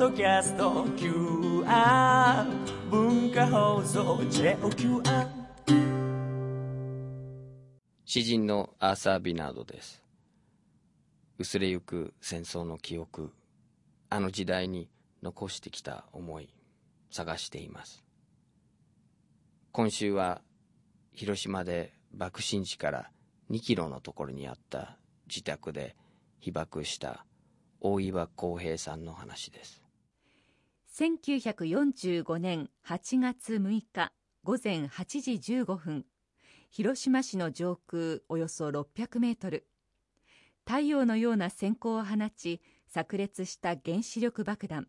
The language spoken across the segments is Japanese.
ドキャスト QR 文化放送 JOQR 詩人のアーサー・ビナードです。薄れゆく戦争の記憶あの時代に残してきた思い探しています。今週は広島で爆心地から2キロのところにあった自宅で被爆した大岩康平さんの話です。1945年8月6日午前8時15分広島市の上空およそ600メートル。太陽のような閃光を放ち炸裂した原子力爆弾。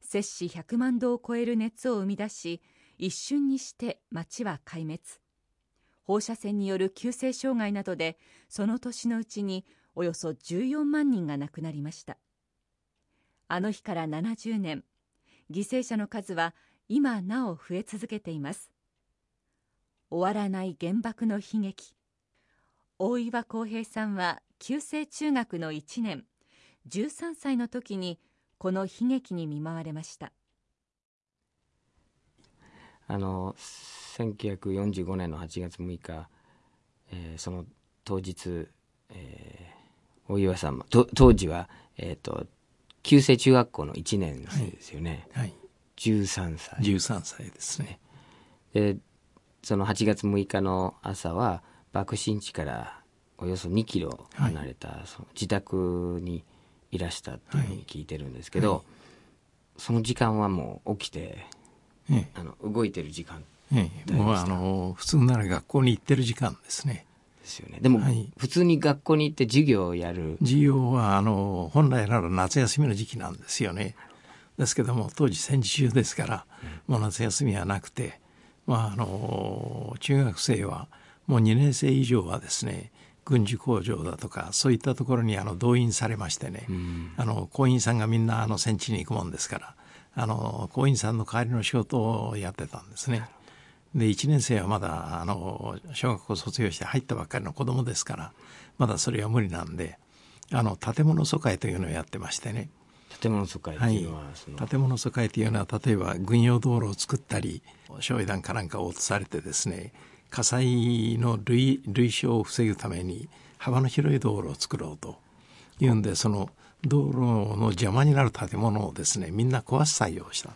摂氏100万度を超える熱を生み出し一瞬にして町は壊滅。放射線による急性障害などでその年のうちにおよそ14万人が亡くなりました。あの日から70年。犠牲者の数は今なお増え続けています。終わらない原爆の悲劇。大岩康平さんは旧制中学の1年13歳の時にこの悲劇に見舞われました。あの1945年の8月6日、えー、その当日、えー、大岩さんも当時は、えーと、旧制中学校の1年生ですよね、はい、はい、13歳13歳ですね。でその8月6日の朝は爆心地からおよそ2キロ離れた、その自宅にいらしたっていうふうに聞いてるんですけど、はい、その時間はもう起きて、ええ、あの動いてる時間。ええ、もうあの普通なら学校に行ってる時間ですね。ですよね。でも、はい、普通に学校に行って授業をやる。授業はあの本来なら夏休みの時期なんですよね。ですけども当時戦時中ですから、もう夏休みはなくて、まああの中学生はもう2年生以上はですね軍事工場だとかそういったところにあの動員されましてね、うん、あの工員さんがみんなあの戦地に行くもんですからあの工員さんの代わりの仕事をやってたんですね。で1年生はまだあの小学校卒業して入ったばっかりの子供ですからまだそれは無理なんであの建物疎開というのをやってましてね。建物疎開というのは、はい、建物疎開というのは例えば軍用道路を作ったり焼夷弾かなんかを落とされてですね火災の類類焼を防ぐために幅の広い道路を作ろうというんでその道路の邪魔になる建物をですねみんな壊す作業をした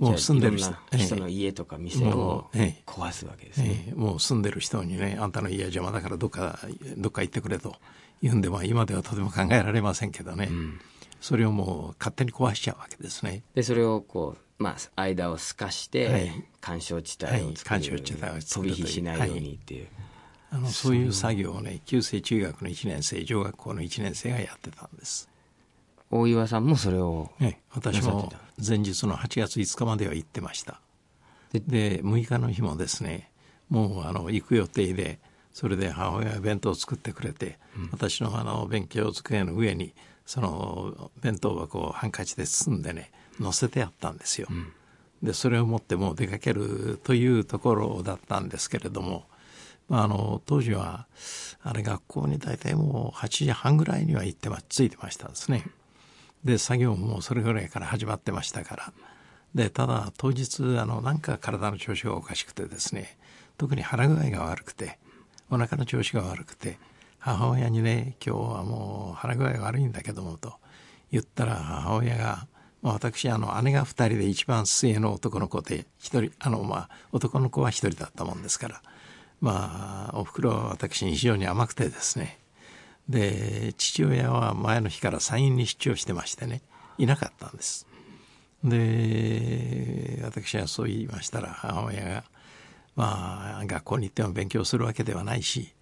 もう住んでる人人の家とか店を壊すわけですね、ええ。もう住んでる人にねあんたの家は邪魔だからどっかどっか行ってくれと言うんで、まあ、今ではとても考えられませんけどね、うん、それをもう勝手に壊しちゃうわけですね。でそれをこうまあ間を透かして、はい、干渉地帯を作る、はい、地帯を飛び火しないようにっていう、はい、あのそういう作業をね旧制中学の1年生上学校の1年生がやってたんです大岩さんもそれを、ね、私も前日の8月5日までは行ってました。で6日の日もですねもうあの行く予定でそれで母親が弁当を作ってくれて、うん、私のあの勉強机の上にその弁当箱をハンカチで包んでね乗せてあったんですよ、うん、でそれを持ってもう出かけるというところだったんですけれども、まあ、あの当時はあれ学校に大体もう8時半ぐらいには行ってまついてましたですね。で作業もそれぐらいから始まってましたから。でただ当日あのなんか体の調子がおかしくてですね特に腹具合が悪くてお腹の調子が悪くて母親にね今日はもう腹具合悪いんだけどもと言ったら母親が私あの姉が2人で一番末の男の子で1人あのまあ男の子は1人だったもんですからまあおふくろは私に非常に甘くてですねで父親は前の日から山陰に出張してましてねいなかったんです。で私はそう言いましたら母親がまあ学校に行っても勉強するわけではないし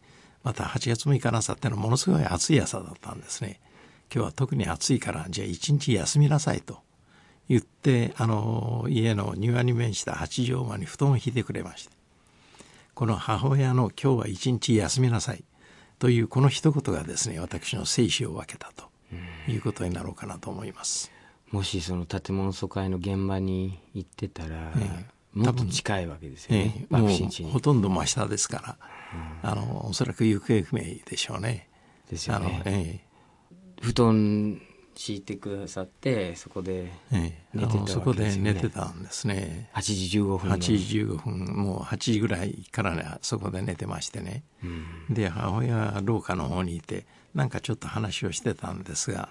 また8月6日の朝ってのはものすごい暑い朝だったんですね。今日は特に暑いからじゃあ一日休みなさいと言ってあの家の庭に面した八畳間に布団を引いてくれまして。この母親の今日は一日休みなさい。というこの一言がですね私の生死を分けたということになろうかなと思います。もしその建物疎開の現場に行ってたら、ええ、もっと近いわけですよね、ほとんど真下ですから、うん、あのおそらく行方不明でしょうね。ですよね。布団敷いてくださってそこでええ寝てたわけですよね。あのそこで寝てたんですね。8時15分の。8時15分もう8時ぐらいからねそこで寝てましてね。うん。で母親は廊下の方にいてなんかちょっと話をしてたんですが、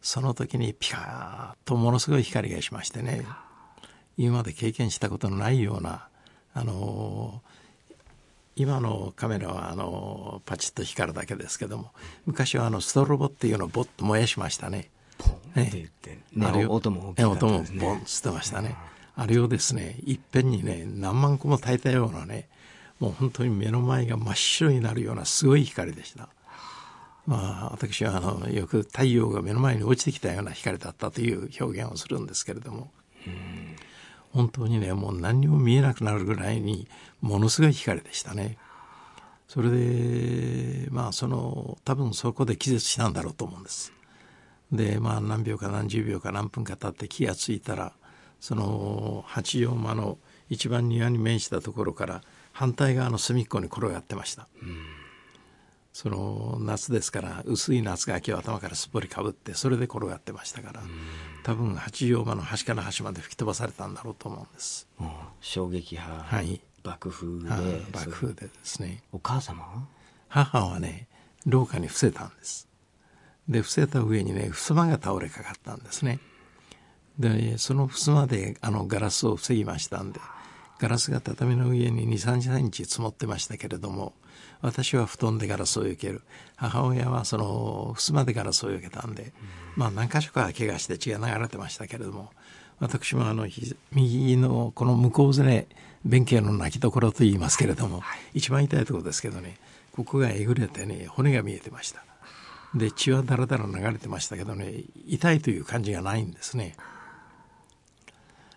その時にピカーッとものすごい光がしましてね今まで経験したことのないようなあの今のカメラはあのパチッと光るだけですけども昔はあのストロボっていうのをボッと燃やしましたね。ポンって言って、ねあれを音も大きかった音もですねボンっつってましたね。あれをですね、いっぺんにね、何万個も焚いたようなね、もう本当に目の前が真っ白になるようなすごい光でした。まあ、私はあの、よく太陽が目の前に落ちてきたような光だったという表現をするんですけれども、本当にね、もう何にも見えなくなるぐらいに、ものすごい光でしたね。それで、まあ、その、多分そこで気絶したんだろうと思うんです。でまあ何秒か何十秒か何分か経って気がついたらその八畳間の一番庭に面したところから反対側の隅っこに転がってました、その夏ですから薄い夏がきを頭からすっぽりかぶってそれで転がってましたから、多分八畳間の端から端まで吹き飛ばされたんだろうと思うんです衝撃波、はい爆風で、はい爆風でですね。お母様は？母はね廊下に伏せたんです。で伏せた上にね襖が倒れかかったんですね。でその襖であのガラスを防ぎましたんでガラスが畳の上に2 3センチ積もってましたけれども私は布団でガラスを避ける。母親はその襖でガラスを避けたんで、まあ何箇所かは怪我して血が流れてましたけれども私もあのひ右のこの向こうずね弁慶の泣きどころと言いますけれども、一番痛いところですけどねここがえぐれてね骨が見えてました。で血はだらだら流れてましたけどね痛いという感じがないんですね。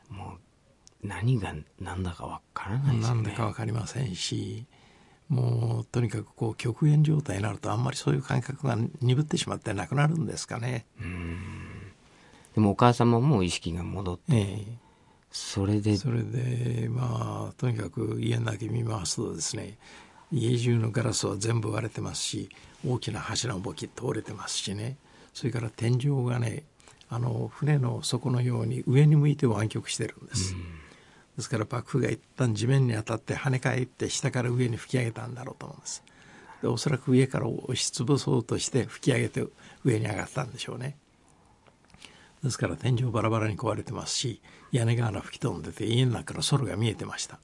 もう何が何だかわからないですよね。なんだか分かりませんしもうとにかくこう極限状態になるとあんまりそういう感覚が鈍ってしまってなくなるんですかね、でもお母様も意識が戻ってえそれでえそれでまあとにかく家だけ見ますとですね家中のガラスは全部割れてますし大きな柱もボキッと折れてますしね。それから天井がねあの船の底のように上に向いて湾曲してるんです、ですから幕府が一旦地面に当たって跳ね返って下から上に吹き上げたんだろうと思うんです。でおそらく上から押しつぶそうとして吹き上げて上に上がったんでしょうねですから天井バラバラに壊れてますし屋根が穴吹き飛んでて家の中から空が見えてました。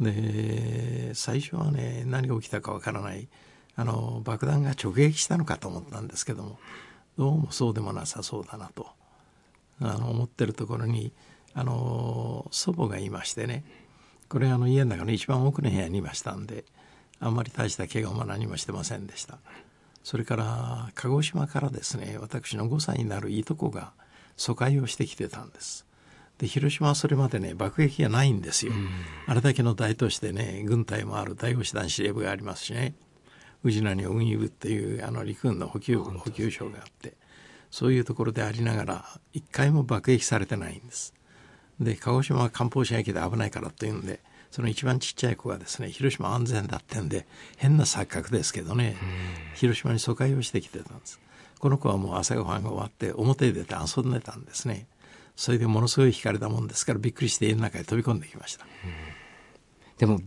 で最初はね何が起きたかわからないあの爆弾が直撃したのかと思ったんですけどもどうもそうでもなさそうだなとあの思ってるところにあの祖母がいましてねこれあの家の中の一番奥の部屋にいましたんであんまり大した怪我も何もしてませんでしたそれから鹿児島からですね私の5歳になるいとこが疎開をしてきてたんです。で広島はそれまでね爆撃がないんですよ、あれだけの大都市でね軍隊もある第五師団司令部がありますしね。宇品に運輸部っていうあの陸軍の補給補給省があって。そういうところでありながら一回も爆撃されてないんです。で鹿児島は艦砲射撃で危ないからというんでその一番ちっちゃい子がですね広島安全だってんで変な錯覚ですけどね広島に疎開をしてきてたんです。この子はもう朝ごはんが終わって表へ出て遊んでたんですね。それでものすごい惹かれたもんですからびっくりして家の中へ飛び込んできました。でも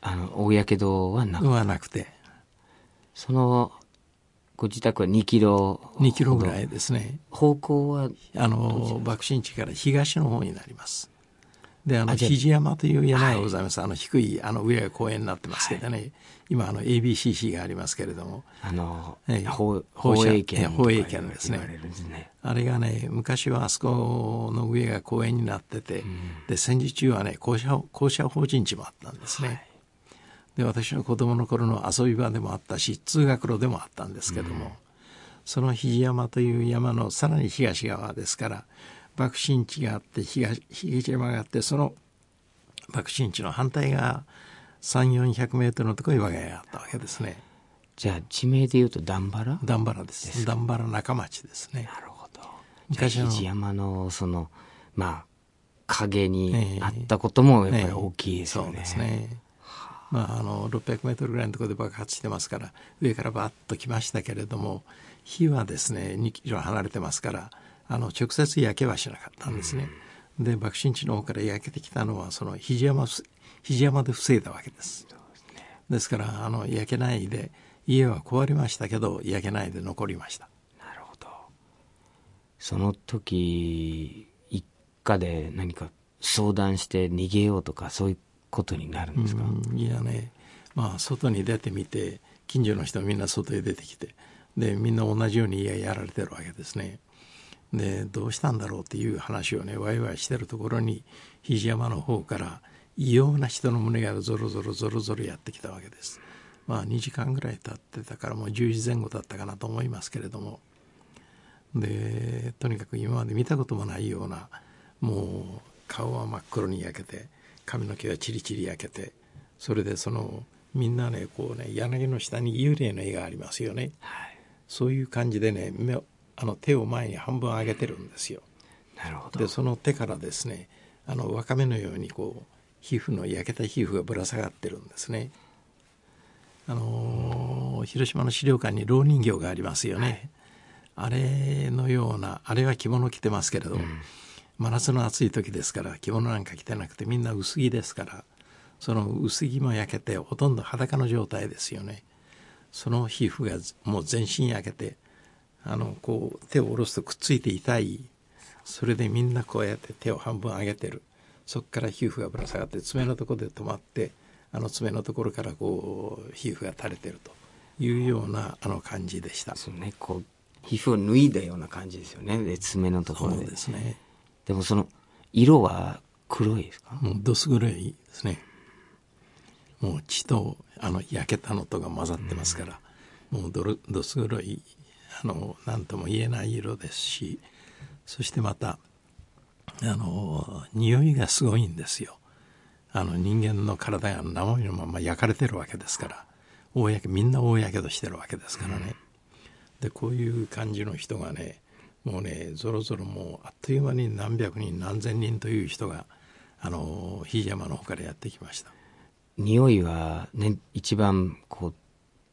あの大やけどはなくはなくて。そのご自宅は2キロ2キロぐらいですね。方向はあの爆心地から東の方になりますであの肘山という山がございます、あの低いあの上が公園になってますけどね、今あの ABCC がありますけれども。あの、ええ。放放射。放映権ええ放映権ですね。ね。あれがね昔はあそこの上が公園になってて、で戦時中はね校舎校舎法人地もあったんですね、で私の子供の頃の遊び場でもあったし通学路でもあったんですけども、その肘山という山のさらに東側ですから爆心地があって東東山があってその爆心地の反対側3400メートルのところに我が家があったわけですね。じゃあ地名で言うと段原？段原です。段原中町ですね。なるほど。昔の山のそのまあ影えにえあったこともやっぱり大きいですよね、そうですね。まあ、あの600メートルぐらいのところで爆発してますから上からバッと来ましたけれども火はですね2キロ離れてますからあの直接焼けはしなかったんですね。で爆心地の方から焼けてきたのはその肘山肘山で防いだわけです。ですからあの焼けないで家は壊れましたけど焼けないで残りました。なるほど。その時一家で何か相談して逃げようとかそういうことになるんですか、いやねまあ外に出てみて近所の人みんな外へ出てきてでみんな同じように家やられてるわけですね。でどうしたんだろうっていう話をねワイワイしてるところに肘山の方から異様な人の胸がゾロゾロゾロゾロやってきたわけです。まあ2時間ぐらい経ってたからもう10時前後だったかなと思いますけれども。でとにかく今まで見たこともないようなもう顔は真っ黒に焼けて髪の毛はチリチリ焼けてそれでそのみんなねこうね柳の下に幽霊の絵がありますよね、はい、そういう感じでね目あの手を前に半分上げてるんですよ。なるほどでその手からですねあのわかめのようにこう皮膚の焼けた皮膚がぶら下がってるんですね。あのー、広島の資料館に老人形がありますよね。はい、あれのようなあれは着物着てますけれど、うん真夏の暑い時ですから着物なんか着てなくてみんな薄着ですからその薄着も焼けてほとんど裸の状態ですよねその皮膚がもう全身焼けてあのこう手を下ろすとくっついて痛い。それでみんなこうやって手を半分上げてる。そこから皮膚がぶら下がって爪のところで止まってあの爪のところからこう皮膚が垂れてるというようなあの感じでした。そうね、こう皮膚を脱いだような感じですよね。爪のところで。そうですね。でもその色は黒いですか？もうどす黒いですね。もう血とあの焼けたのとが混ざってますから、うん、もうどどす黒いあの何とも言えない色ですしそしてまたあの匂いがすごいんですよ。あの人間の体が生身のまま焼かれてるわけですから大やけみんな大やけどしてるわけですからね、でこういう感じの人がねもうねぞろぞろもうあっという間に何百人何千人という人があの檜山の方からやってきました。匂いはね一番こう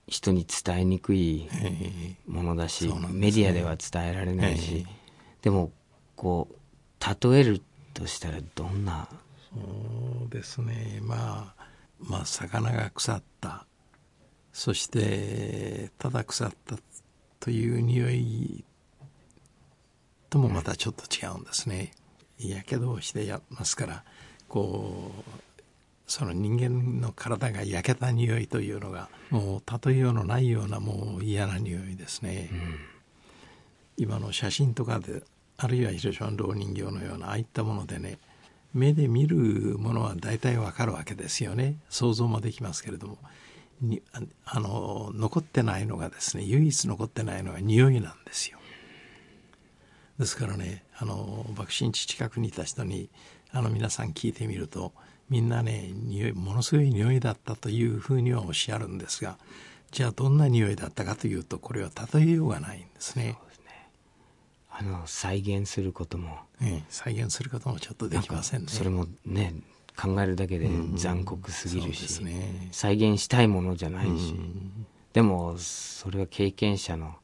人に伝えにくいものだし、えーね、メディアでは伝えられないし、えー、でもこう例えるとしたらどんな？そうですね。まあまあ魚が腐った。そしてただ腐ったという匂いともまたちょっと違うんですね。やけどをしてやますからこうその人間の体が焼けた匂いというのがもう例えようのないようなもう嫌な匂いですね、うん、今の写真とかであるいは広島の老人形のようなああいったものでね目で見るものは大体わかるわけですよね。想像もできますけれども。にあの残ってないのがですね唯一残ってないのが匂いなんですよ。ですからねあの爆心地近くにいた人にあの皆さん聞いてみるとみんなね匂いものすごい匂いだったというふうにはおっしゃるんですがじゃあどんな匂いだったかというとこれは例えようがないんですね。すね。あの再現することも、ええ、再現することもちょっとできませんね。それもね考えるだけで残酷すぎるし、うんね、再現したいものじゃないし、うん、でもそれは経験者の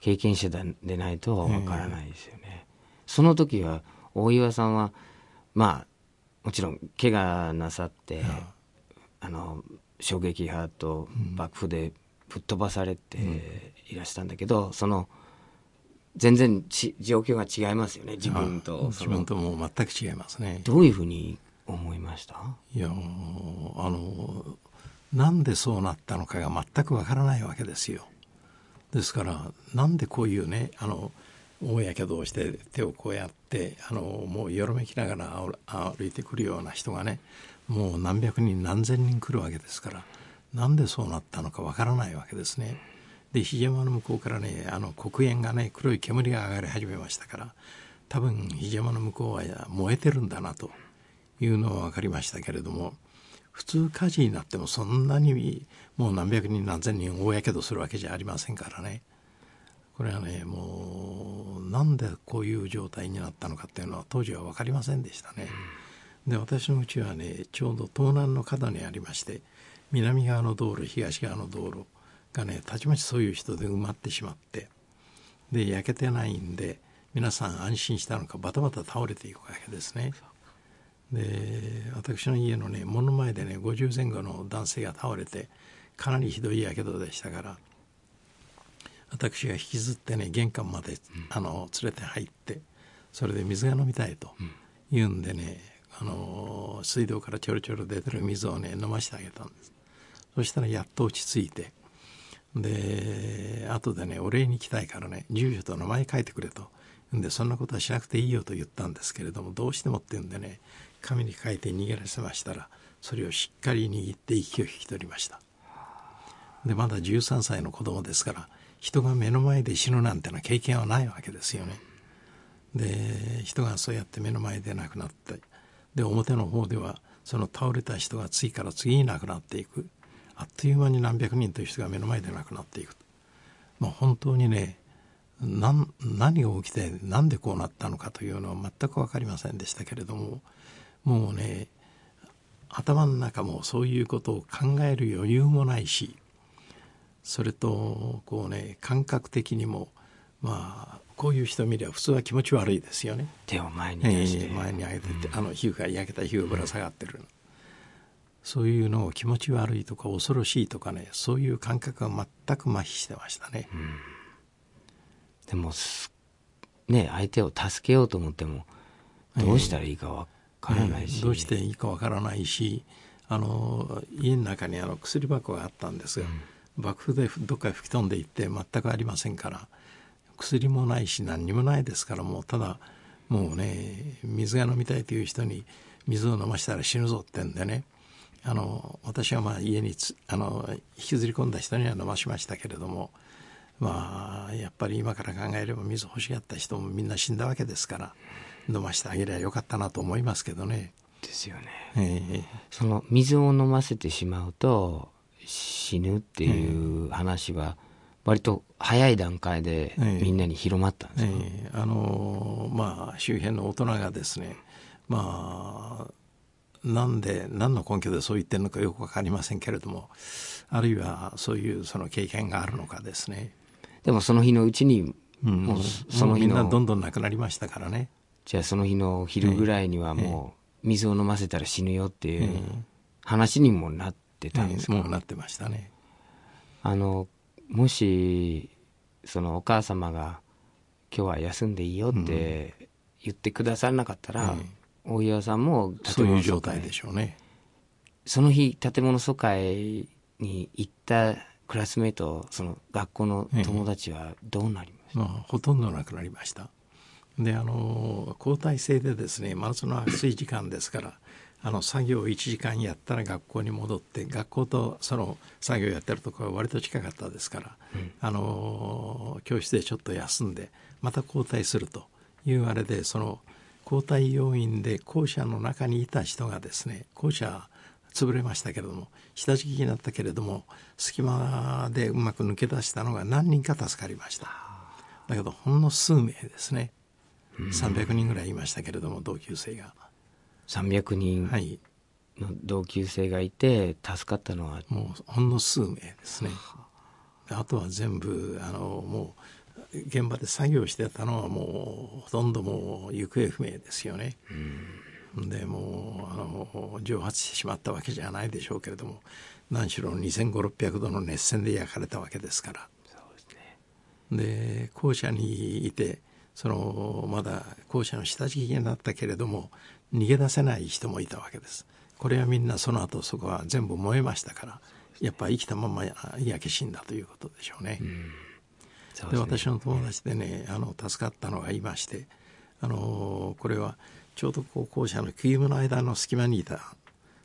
経験者でないとわからないですよね。その時は大岩さんはまあもちろん怪我なさって、あの衝撃波と爆風で吹っ飛ばされていらしたんだけど、その全然ち状況が違いますよね自分と自分とも全く違いますね。どういうふうに思いました？いやあのなんでそうなったのかが全くわからないわけですよ。ですからなんでこういうねあの大やけどをして手をこうやってあのもうよろめきながら歩いてくるような人がねもう何百人何千人来るわけですからなんでそうなったのかわからないわけですね。で檜山の向こうからねあの黒煙がね黒い煙が上がり始めましたから多分檜山の向こうは燃えてるんだなというのは分かりましたけれども普通火事になってもそんなにもう何百人何千人大やけどするわけじゃありませんからねこれはねもうなんでこういう状態になったのかっていうのは当時は分かりませんでしたね。で私のうちはねちょうど東南の角にありまして南側の道路東側の道路がねたちまちそういう人で埋まってしまってで焼けてないんで皆さん安心したのかバタバタ倒れていくわけですね。で私の家のね門の前でね50前後の男性が倒れてかなりひどいやけどでしたから私が引きずってね玄関まで、あの連れて入ってそれで水が飲みたいと言うんでね、あの水道からちょろちょろ出てる水をね飲ましてあげたんです。そしたらやっと落ち着いてで後でねお礼に来たいからね住所と名前書いてくれと。んでそんなことはしなくていいよと言ったんですけれどもどうしてもって言うんでね紙に書いて逃げらせましたらそれをしっかり握って息を引き取りました。でまだ13歳の子供ですから人が目の前で死ぬなんての経験はないわけですよね。で人がそうやって目の前で亡くなってで表の方ではその倒れた人が次から次に亡くなっていく。あっという間に何百人という人が目の前で亡くなっていく。まあ、本当にね何が起きて何でこうなったのかというのは全く分かりませんでしたけれどももうね頭の中もそういうことを考える余裕もないしそれとこうね感覚的にもまあこういう人見れば普通は気持ち悪いですよね。手を前に出して、えー前に上げてて、あの皮膚が焼けた皮膚がぶら下がってる、そういうのを気持ち悪いとか恐ろしいとかねそういう感覚が全く麻痺してましたね。でもすね相手を助けようと思ってもどうしたらいいかわからないし、えーどうしていいかわからないしあの家の中にあの薬箱があったんですが、爆風でどっかへ吹き飛んでいって全くありませんから薬もないし何にもないですからもうただもうね水が飲みたいという人に水を飲ましたら死ぬぞってんでねあの私はまあ家につあの引きずり込んだ人には飲ましましたけれどもまあやっぱり今から考えれば水欲しがった人もみんな死んだわけですから飲ましてあげりゃよかったなと思いますけどね。ですよねえその水を飲ませてしまうと死ぬっていう話は割と早い段階でええ。みんなに広まったんですか、ええ。あのまあ周辺の大人がですねまあなんで何の根拠でそう言ってるのかよく分かりませんけれどもあるいはそういうその経験があるのかですね、でもその日のうちにうん、もうもその日のうみんなどんどんなくなりましたからね、じゃあその日の昼ぐらいにはもう水を飲ませたら死ぬよっていう話にもなってたんですか、もうなってましたね。あのもしそのお母様が今日は休んでいいよって言ってくださらなかったら、え大岩さんもそういう状態でしょうね。その日建物疎開に行ったクラスメートその学校の友達はどうなりました、まあ、ほとんどなくなりました。であの交代制でですね真夏の暑い時間ですからあの作業を1時間やったら学校に戻って学校とその作業やってるところは割と近かったですから、あの教室でちょっと休んでまた交代するというあれでその交代要員で校舎の中にいた人がですね校舎潰れましたけれども下敷きになったけれども隙間でうまく抜け出したのが何人か助かりました。だけどほんの数名ですね。300人ぐらいいましたけれども同級生が300人はい。の同級生がいて助かったのはもうほんの数名ですね。であとは全部あのもう現場で作業してたのはもうほとんどもう行方不明ですよね。でもうあの蒸発してしまったわけじゃないでしょうけれども何しろ2500600度の熱線で焼かれたわけですから。で校舎にいてそのまだ校舎の下敷きになったけれども逃げ出せない人もいたわけです。これはみんなその後そこは全部燃えましたからやっぱ生きたまま焼け死んだということでしょうね、そうで私の友達でねあの助かったのがいましてあのこれはちょうどこう校舎のクイムの間の隙間にいた。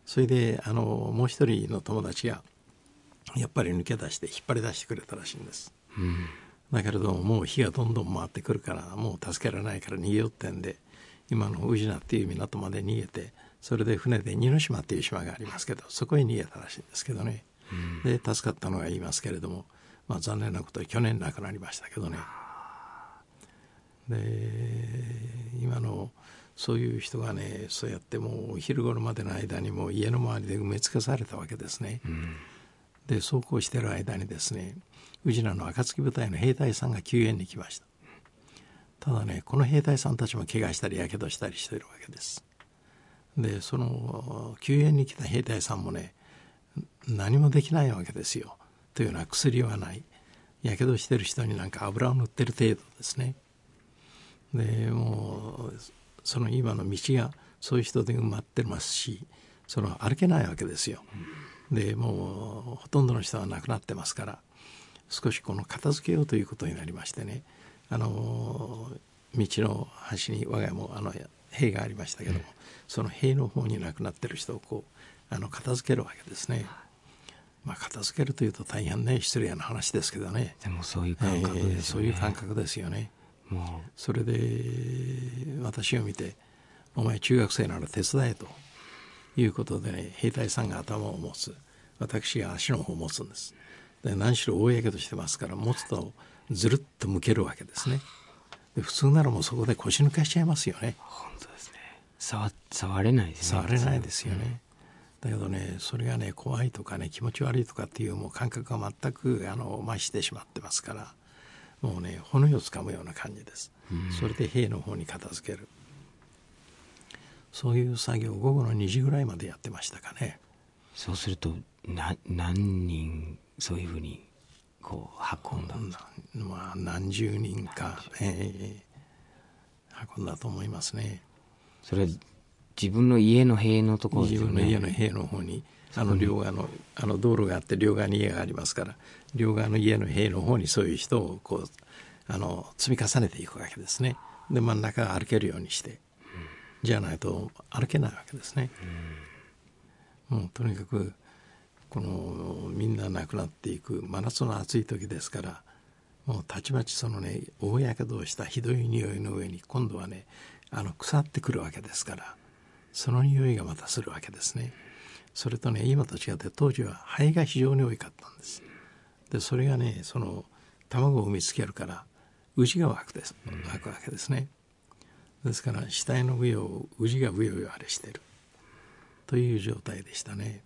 それであのもう一人の友達がやっぱり抜け出して引っ張り出してくれたらしいんです、だけれどももう火がどんどん回ってくるからもう助けられないから逃げようってんで今の宇品っていう港まで逃げてそれで船で似島っていう島がありますけどそこへ逃げたらしいんですけどね、で助かったのが言いますけれども、まあ、残念なことに去年亡くなりましたけどね。で今のそういう人がねそうやってもうお昼頃までの間にもう家の周りで埋め尽くされたわけですね。でそうこうしてる間にですね宇品の暁部隊の兵隊さんが救援に来ましたただねこの兵隊さんたちも怪我したりやけどしたりしてるわけです。でその救援に来た兵隊さんもね何もできないわけですよ。というような薬はない。やけどしてる人になんか油を塗ってる程度ですね。でもうその今の道がそういう人で埋まってますしその歩けないわけですよ、でもうほとんどの人は亡くなってますから少しこの片付けようということになりましてね。あの道の端に我が家もあの塀がありましたけども、その塀の方に亡くなってる人をこうあの片付けるわけですね。まあ、片付けるというと大変ね失礼な話ですけどね。でもそういう感覚ですよね、えー、そういう感覚ですよね。もう。それで私を見て「お前中学生なら手伝え」ということでね兵隊さんが頭を持つ。私が足の方を持つんです。で何しろ大やけどしてますから持つとずるっと向けるわけですね。で普通ならもうそこで腰抜かしちゃいますよね。本当ですね。触触れないですね。触れないですよね、だけどねそれがね怖いとかね気持ち悪いとかっていうもう感覚が全くあの増してしまってますからもうね骨をつかむような感じです、うん、それで兵の方に片付ける。そういう作業午後の2時ぐらいまでやってましたかね。そうするとな何人そういうふうにこう運んだんだ、まあ、何十人か、えー、運んだと思いますね。それ自分の家の塀のところ、ね、自分の家の塀の方にあの両側のあの道路があって両側に家がありますから両側の家の塀の方にそういう人をこうあの積み重ねていくわけですね。で真ん中歩けるようにして、うん、じゃないと歩けないわけですね、うん、もうとにかくこのみんな亡くなっていく真夏の暑い時ですからもうたちまちそのね大やけどをしたひどい匂いの上に今度はねあの腐ってくるわけですからその匂いがまたするわけですね。それとね今と違って当時は肺が非常に多かったんです。でそれがねその卵を産みつけるから牛が湧くです。湧くわけですね。ですから死体の上を牛がブヨブヨあれしてる。という状態でしたね。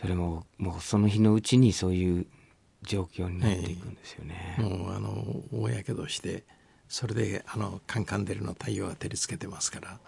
それももうその日のうちにそういう状況になっていくんですよね、もうあの大やけどしてそれであのカンカンデルの太陽が照りつけてますから、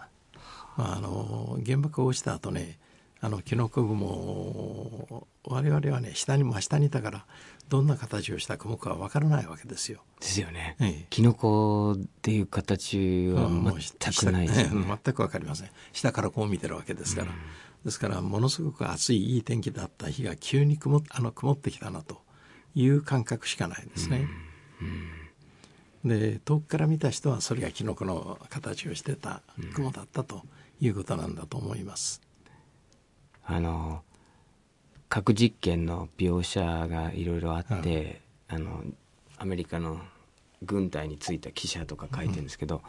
まあ、あの原爆が落ちた後ねあのキノコ雲我々はね下に真下にいたからどんな形をした雲かわからないわけですよ。ですよね。ええ、キノコっていう形は全くないですよね、全くわかりません。下からこう見てるわけですから。うんですからものすごく暑いいい天気だった日が急に曇あの曇ってきたなという感覚しかないですね。で遠くから見た人はそれがキノコの形をしてた雲だったということなんだと思います。あの核実験の描写がいろいろあって、うん、あのアメリカの軍隊についた記者とか書いてるんですけど、うん、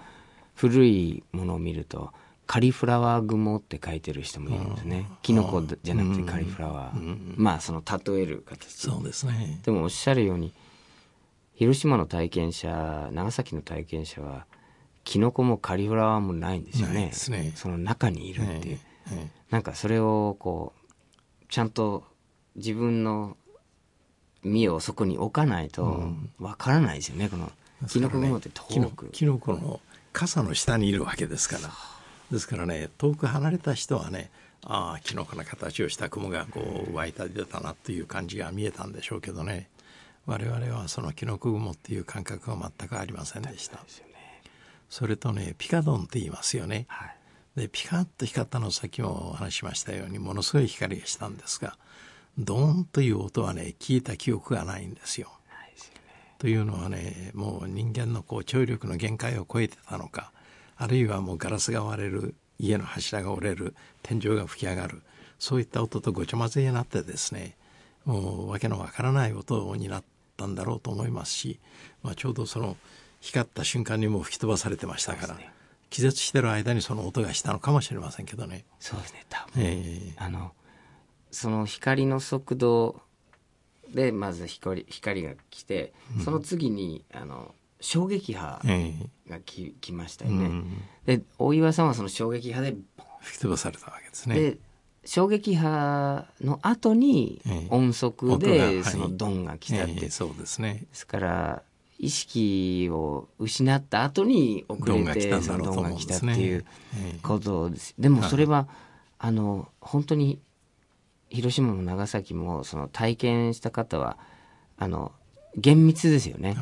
古いものを見るとカリフラワー雲って書いてる人もいるんですね。キノコじゃなくてカリフラワー。まあその例える形。そうですね。でもおっしゃるように、広島の体験者、長崎の体験者は、キノコもカリフラワーもないんですよね。ねその中にいるっていう。なんかそれをこう、ちゃんと自分の身をそこに置かないとわからないですよね、この。キノコ雲って遠く。キノコの傘の下にいるわけですから。ですからね遠く離れた人はねああキノコの形をした雲がこう湧いた出たなという感じが見えたんでしょうけどね我々はそのキノコ雲っていう感覚は全くありませんでした。それとねピカドンって言いますよね。はい、でピカッと光ったのをさっきもお話しましたようにものすごい光がしたんですがドーンという音はね聞いた記憶がないんですよ。というのはねもう人間のこう聴力の限界を超えてたのかあるいはもうガラスが割れる家の柱が折れる天井が吹き上がるそういった音とごちゃ混ぜになってですねもう訳のわからない音になったんだろうと思いますし、まあ、ちょうどその光った瞬間にも吹き飛ばされてましたから、ね、気絶してる間にその音がしたのかもしれませんけどね。そうですね。多分、えー、あのその光の速度でまず光光が来て、その次にあの衝撃波えがき、来ましたえよね、うん。で大岩さんはその衝撃波で吹き飛ばされたわけですね。で衝撃波の後にええ。音速でそのドンが来たって、ええそうですね。ですから意識を失った後に遅れてドンが来たって。いうええことです。でもはいそれはあの本当に広島も長崎もその体験した方はあの厳密ですよね、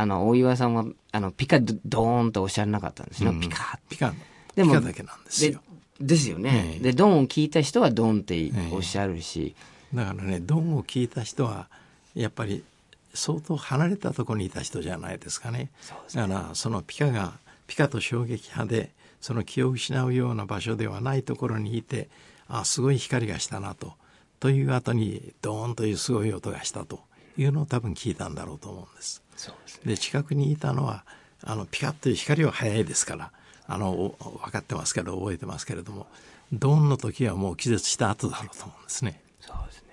あの大岩さんはあのピカドドーンとおっしゃらなかったんですよ、うんピカピカでもピカだけなんですでよ。ですよね、ええ。でドンを聞いた人はドンっておっしゃるし、だからねドンを聞いた人はやっぱり相当離れたところにいた人じゃないですかね。そうですだからそのピカがピカと衝撃波でその気を失うような場所ではないところにいてあすごい光がしたなと。という後にドーンというすごい音がしたというのを多分聞いたんだろうと思うんです。そうですねで近くにいたのはあのピカッという光は速いですからあのお分かってますけど覚えてますけれどもドーンの時はもう気絶した後だろうと思うんですね。そうですね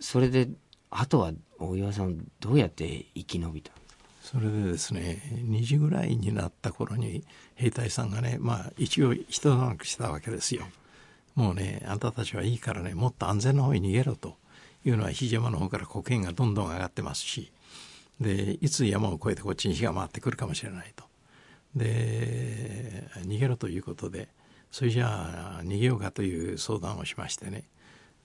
それであとは大岩さんどうやって生き延びたんですかそれでですね2時ぐらいになった頃に兵隊さんがねまあ一応一段落したわけですよ。もうねあんたたちはいいからねもっと安全な方に逃げろというのは檜山の方から黒煙がどんどん上がってますしでいつ山を越えてこっちに火が回ってくるかもしれないと。で逃げろということでそれじゃあ逃げようかという相談をしましてね。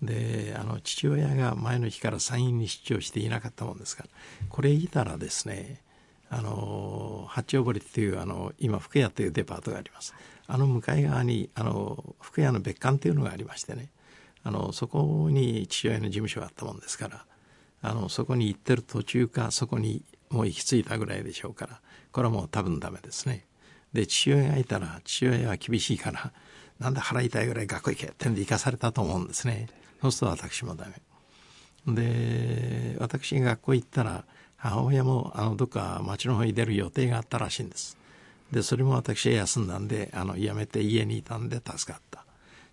であの父親が前の日から山陰に出張していなかったもんですからこれいたらですねあの八丁堀っていうあの今福屋というデパートがあります。あの向かい側にあの福屋の別館というのがありましてね。あのそこに父親の事務所があったもんですからあのそこに行ってる途中かそこにもう行き着いたぐらいでしょうからこれはもう多分ダメですね。で父親がいたら父親は厳しいからなんで腹痛いぐらい学校行けってんで行かされたと思うんですね。そうすると私もダメ。で私が学校行ったら母親もあのどっか町の方に出る予定があったらしいんです。でそれも私が休んだんであの辞めて家にいたんで助かった。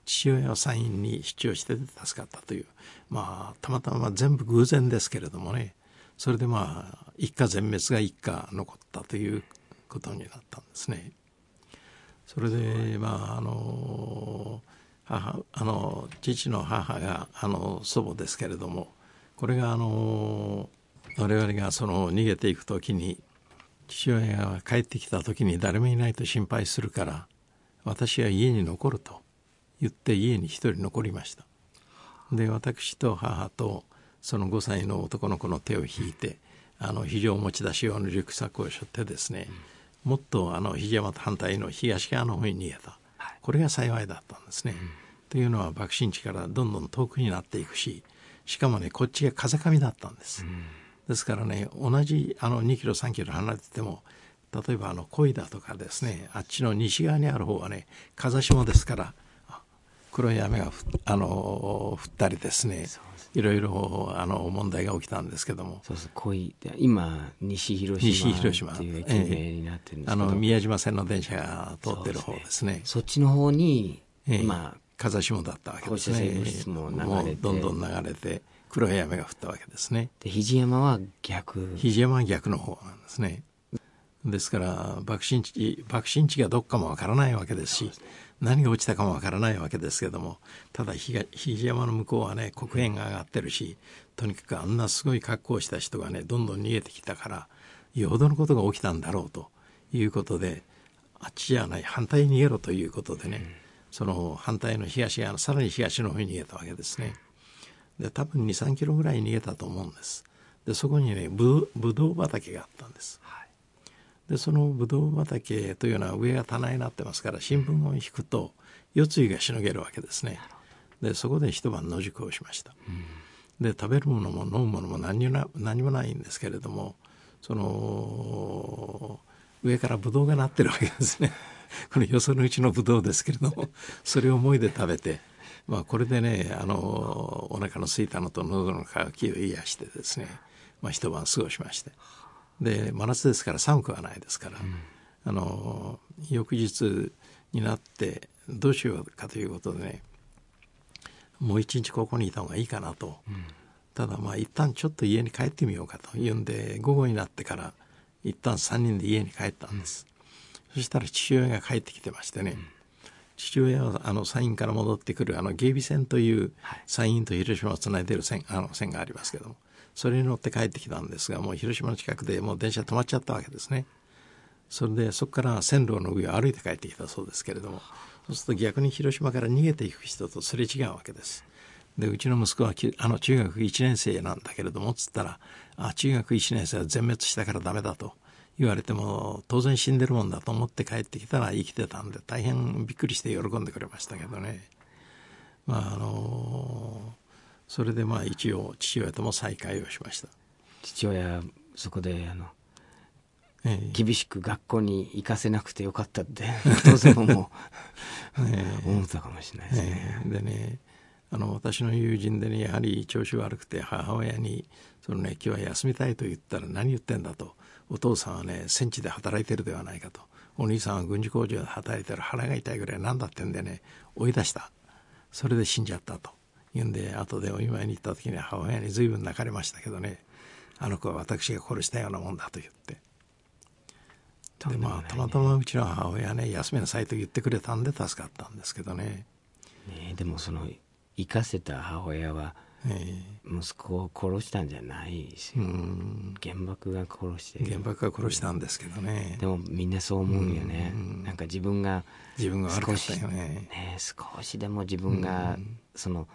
父親は山陰に出張してて助かったという。まあたまたま全部偶然ですけれどもね。それでまあ一家全滅が一家残ったということになったんですね。それでまああの母あの父の母があの祖母ですけれどもこれがあの我々がその逃げていく時に父親が帰ってきた時に誰もいないと心配するから私は家に残ると言って家に一人残りましたで私と母とその5歳の男の子の手を引いてあの非常持ち出し用のリュックサックを背負ってですね、もっとあの檜山と反対の東側の方に逃げた、これが幸いだったんですね。というのは爆心地からどんどん遠くになっていくししかもねこっちが風上だったんです。ですからね同じあの2キロ3キロ離れてても例えばあの恋だとかですねあっちの西側にある方はね風下ですからあ黒い雨がふあの降ったりですねいろいろあの問題が起きたんですけども。そうそう恋って今西広島。っていう駅名になってるんですけど、あの宮島線の電車が通ってる方ですね。そっちの方に、ええ。まあ風下だったわけですね。もうどんどん流れて黒い雨が降ったわけですね。で肘山は逆。肘山は逆の方なんですね。ですから爆心地爆心地がどっかもわからないわけですし何が落ちたかもわからないわけですけどもただひが肘山の向こうはね黒煙が上がってるしとにかくあんなすごい格好をした人がねどんどん逃げてきたからよほどのことが起きたんだろうということであっちじゃない反対に逃げろということでね、その反対の東側さらに東の方に逃げたわけですね。で多分23キロぐらい逃げたと思うんです。でそこにねぶぶどう畑があったんです。でそのぶどう畑というのは上が棚になってますから新聞を引くと夜露がしのげるわけですね。でそこで一晩野宿をしました。で食べるものも飲むものも何にもな何もないんですけれどもその上からブドウがなってるわけですね。このよそのうちのブドウですけれどもそれを思いで食べて、まあ、これでねあのお腹の空いたのと喉の渇きを癒してですね、まあ、一晩過ごしましてで真夏ですから寒くはないですから、あの翌日になってどうしようかということでねもう一日ここにいた方がいいかなと、ただまあ一旦ちょっと家に帰ってみようかというんで午後になってから一旦3人で家に帰ったんです、そしたら父親が帰ってきてましてね、父親はあの山陰から戻ってくるあの芸備線という山陰と広島をつないでる線あの線がありますけどもそれに乗って帰ってきたんですがもう広島の近くでもう電車止まっちゃったわけですね。それでそこから線路の上を歩いて帰ってきたそうですけれどもそうすると逆に広島から逃げていく人とすれ違うわけです。でうちの息子はあの中学1年生なんだけれどもつったらあ中学1年生は全滅したからダメだと言われても当然死んでるもんだと思って帰ってきたら生きてたんで大変びっくりして喜んでくれましたけどね。まああのそれでまあ一応父親とも再会をしました。父親そこであの、ええ、厳しく学校に行かせなくてよかったって 当然もう、ええ、思ったかもしれないですね、え、でねあの私の友人でねやはり調子悪くて母親にそのね今日は休みたいと言ったら何言ってんだとお父さんはね戦地で働いてるではないかとお兄さんは軍事工場で働いてる腹が痛いぐらい何だってんでね追い出した。それで死んじゃったと言うんで後でお見舞いに行った時に母親に随分泣かれましたけどね。あの子は私が殺したようなもんだと言って。でまあたまたまうちの母親ね休みなさいと言ってくれたんで助かったんですけどね。ねでもその生かせた母親は息子を殺したんじゃないし、原爆が殺して原爆が殺したんですけどね。でもみんなそう思うよね、ん。なんか自分が自分が悪かったよね。ね少しでも自分がその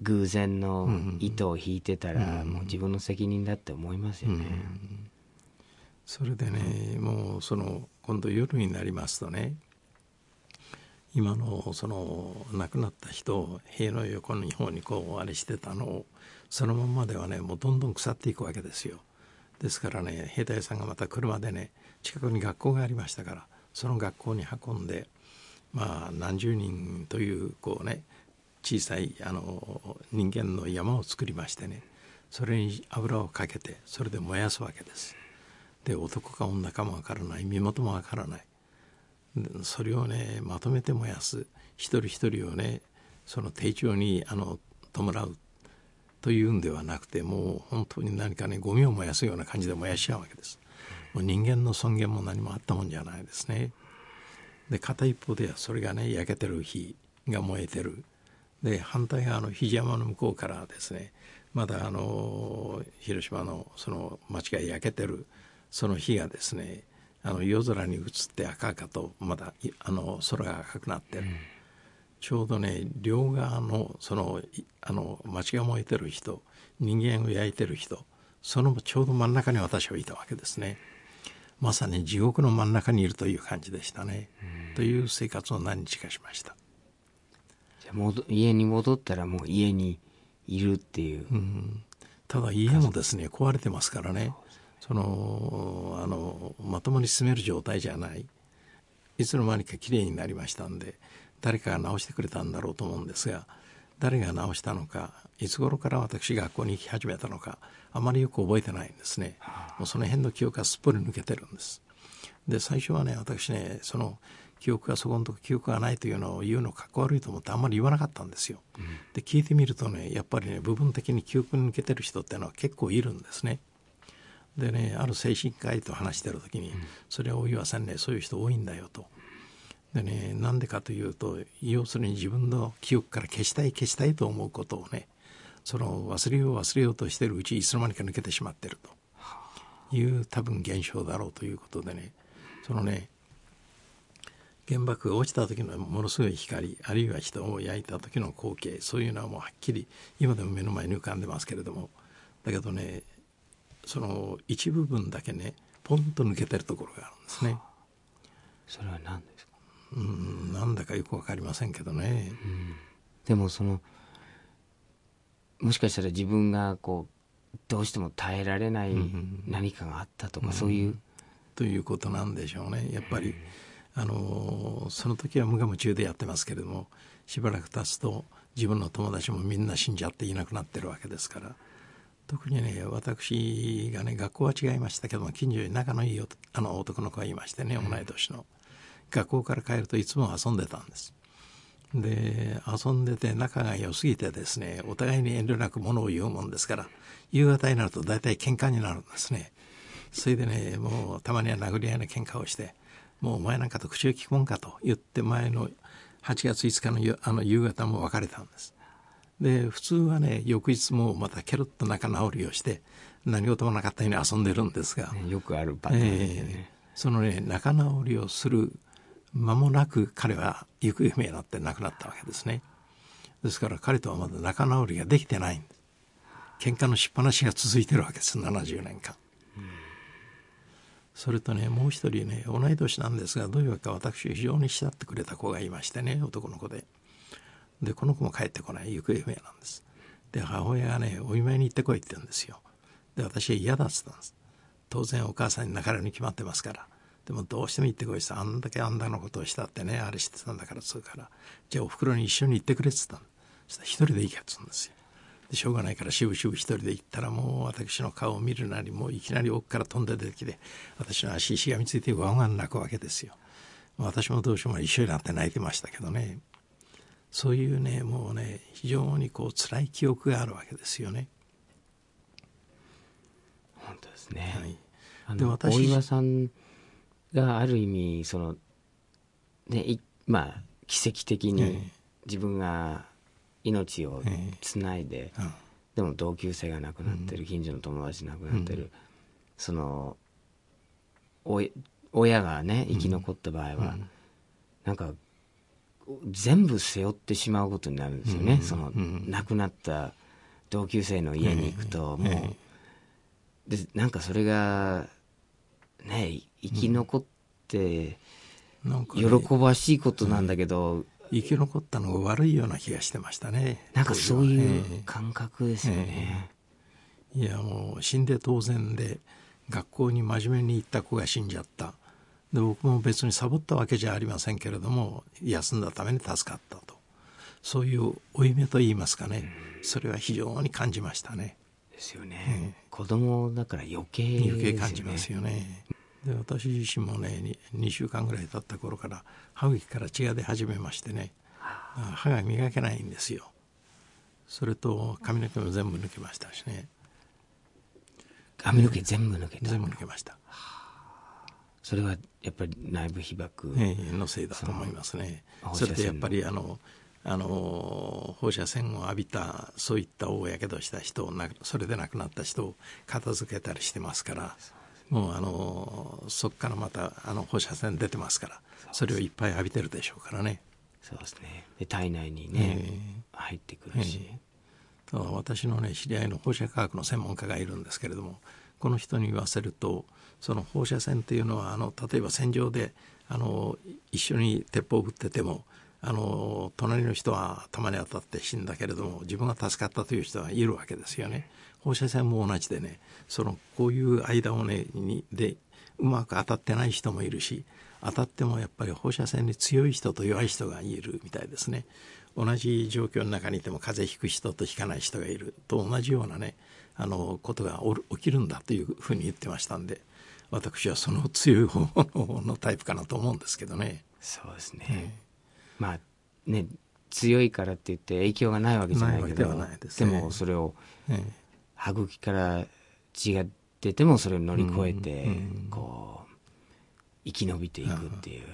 偶然の糸を引いてたらもう自分の責任だって思いますよね、それでねもうその今度夜になりますとね今のその亡くなった人を塀の横の方にこうあれしてたのをそのままではねもうどんどん腐っていくわけですよ。ですからね兵隊さんがまた車でね近くに学校がありましたからその学校に運んでまあ何十人というこうね小さいあの人間の山を作りましてねそれに油をかけてそれで燃やすわけです。で男か女かもわからない身元もわからない。それをねまとめて燃やす。一人一人をねその丁重にあの弔う。というんではなくてもう本当に何かねゴミを燃やすような感じで燃やしちゃうわけです。もう人間の尊厳も何もあったもんじゃないですね。で片一方ではそれがね焼けてる火が燃えてる。で反対側の肘山の向こうからですねまだあの広島のその町が焼けてるその火がですねあの夜空に映って赤々とまだあの空が赤くなってる、うん、ちょうどね両側のそのあの町が燃えてる人人間を焼いてる人そのちょうど真ん中に私はいたわけですね。まさに地獄の真ん中にいるという感じでしたね、うん、という生活を何日かしました家に戻ったらもう家にいるっていう、うん、ただ家もですね壊れてますからね。そのあのまともに住める状態じゃない。いつの間にかきれいになりましたんで誰かが直してくれたんだろうと思うんですが誰が直したのかいつ頃から私学校に行き始めたのかあまりよく覚えてないんですね。もうその辺の記憶がすっぽり抜けてるんです。で最初はね私ねその記憶がそこのとこ記憶がないというのを言うのかっこ悪いと思ってあんまり言わなかったんですよ、うん、で聞いてみるとねやっぱりね部分的に記憶に抜けてる人っていうのは結構いるんですね。でねある精神科医と話してる時に「それは大岩さんね。そういう人多いんだよ」と。でねなんでかというと要するに自分の記憶から消したい消したいと思うことをねその忘れよう忘れようとしてるうちいつの間にか抜けてしまってると。いう多分現象だろうということでねそのね原爆が落ちた時のものすごい光あるいは人を焼いた時の光景そういうのはもうはっきり今でも目の前に浮かんでますけれども。だけどねその一部分だけねポンと抜けてるところがあるんですね。それは何ですか？うんなんだかよく分かりませんけどね。うん、でもそのもしかしたら自分がこうどうしても耐えられない何かがあったとか、うん、そういう、ということなんでしょうね。やっぱり、あのその時は無我夢中でやってますけれどもしばらく経つと自分の友達もみんな死んじゃっていなくなってるわけですから。特にね私がね学校は違いましたけども近所に仲のいいあの男の子がいましてね同い年の、学校から帰るといつも遊んでたんです。で遊んでて仲が良すぎてですねお互いに遠慮なくものを言うもんですから夕方になると大体喧嘩になるんですね。それでねもうたまには殴り合いの喧嘩をしてもうお前なんかと口を聞くもんかと言って前の8月5日のあの夕方も別れたんです。で普通はね翌日もまたケロッと仲直りをして何事もなかったように遊んでるんですが、よくあるパターンですよね、えー、そのね仲直りをする間もなく彼は行方不明になって亡くなったわけですね。ですから彼とはまだ仲直りができてない。んです喧嘩のしっぱなしが続いてるわけです。70年間、それとねもう一人ね同い年なんですがどういうわけか私を非常に慕ってくれた子がいましてね男の子で。でこの子も帰ってこない行方不明なんです。で母親がねお見舞いに行ってこいって言うんですよ。で私は嫌だっつったんです。当然お母さんに泣かれるに決まってますから。でもどうしても行ってこいってあんだけあんだのことをしたってねあれしてたんだからつうからじゃあおふくろに一緒に行ってくれっつったんそしたら一人で行けっつうんですよ。でしょうがないからしぶしぶ一人で行ったらもう私の顔を見るなりもういきなり奥から飛んで出てきて私の足しがみついてワンワン泣くわけですよ。私もどうしようも一緒になって泣いてましたけどね。そういうねもうね非常にこう辛い記憶があるわけですよね。本当ですね、はい、あの大岩さんがある意味そのねまあ奇跡的に自分が命をつないで、うん、でも同級生が亡くなってる、近所の友達亡くなってる、うん、そのお親がね生き残った場合は、うん、なんか全部背負ってしまうことになるんですよね、その亡くなった同級生の家に行くと、もう、でなんかそれがね生き残って、喜ばしいことなんだけど、生き残ったのが悪いような気がしてましたね。なんかそういう感覚ですよね、えー、いやもう死んで当然で学校に真面目に行った子が死んじゃった。で僕も別にサボったわけじゃありませんけれども休んだために助かったと。そういう負い目といいますかね、それは非常に感じましたね。ですよね、えー、子供だから余計、ね、余計感じますよねで私自身もね 2, 週間ぐらい経った頃から歯茎から血が出始めましてね。歯が磨けないんですよ。それと髪の毛も全部抜けましたしね。髪の毛全部抜けた。全部抜けました。それはやっぱり内部被曝、のせいだと思いますね。それでやっぱりあのあの放射線を浴びたそういった大やけどした人をそれで亡くなった人を片付けたりしてますからもうあのそこからまたあの放射線出てますからそれをいっぱい浴びてるでしょうからね。そうですね。で体内にね、えー、入ってくるし、えー、私のね知り合いの放射科学の専門家がいるんですけれどもこの人に言わせるとその放射線っていうのはあの例えば戦場であの一緒に鉄砲を撃っててもあの隣の人は弾に当たって死んだけれども自分が助かったという人はいるわけですよね。放射線も同じでねそのこういう間をねにでうまく当たってない人もいるし当たってもやっぱり放射線に強い人と弱い人がいるみたいですね。同じ状況の中にいても風邪ひく人とひかない人がいると同じようなねあのことが起きるんだというふうに言ってましたんで私はその強い方のタイプかなと思うんですけどね。そうですね、えー、まあね強いからって言って影響がないわけじゃないけどでもそれを、えー歯茎から血が出てもそれを乗り越えて、こう生き延びていくっていう、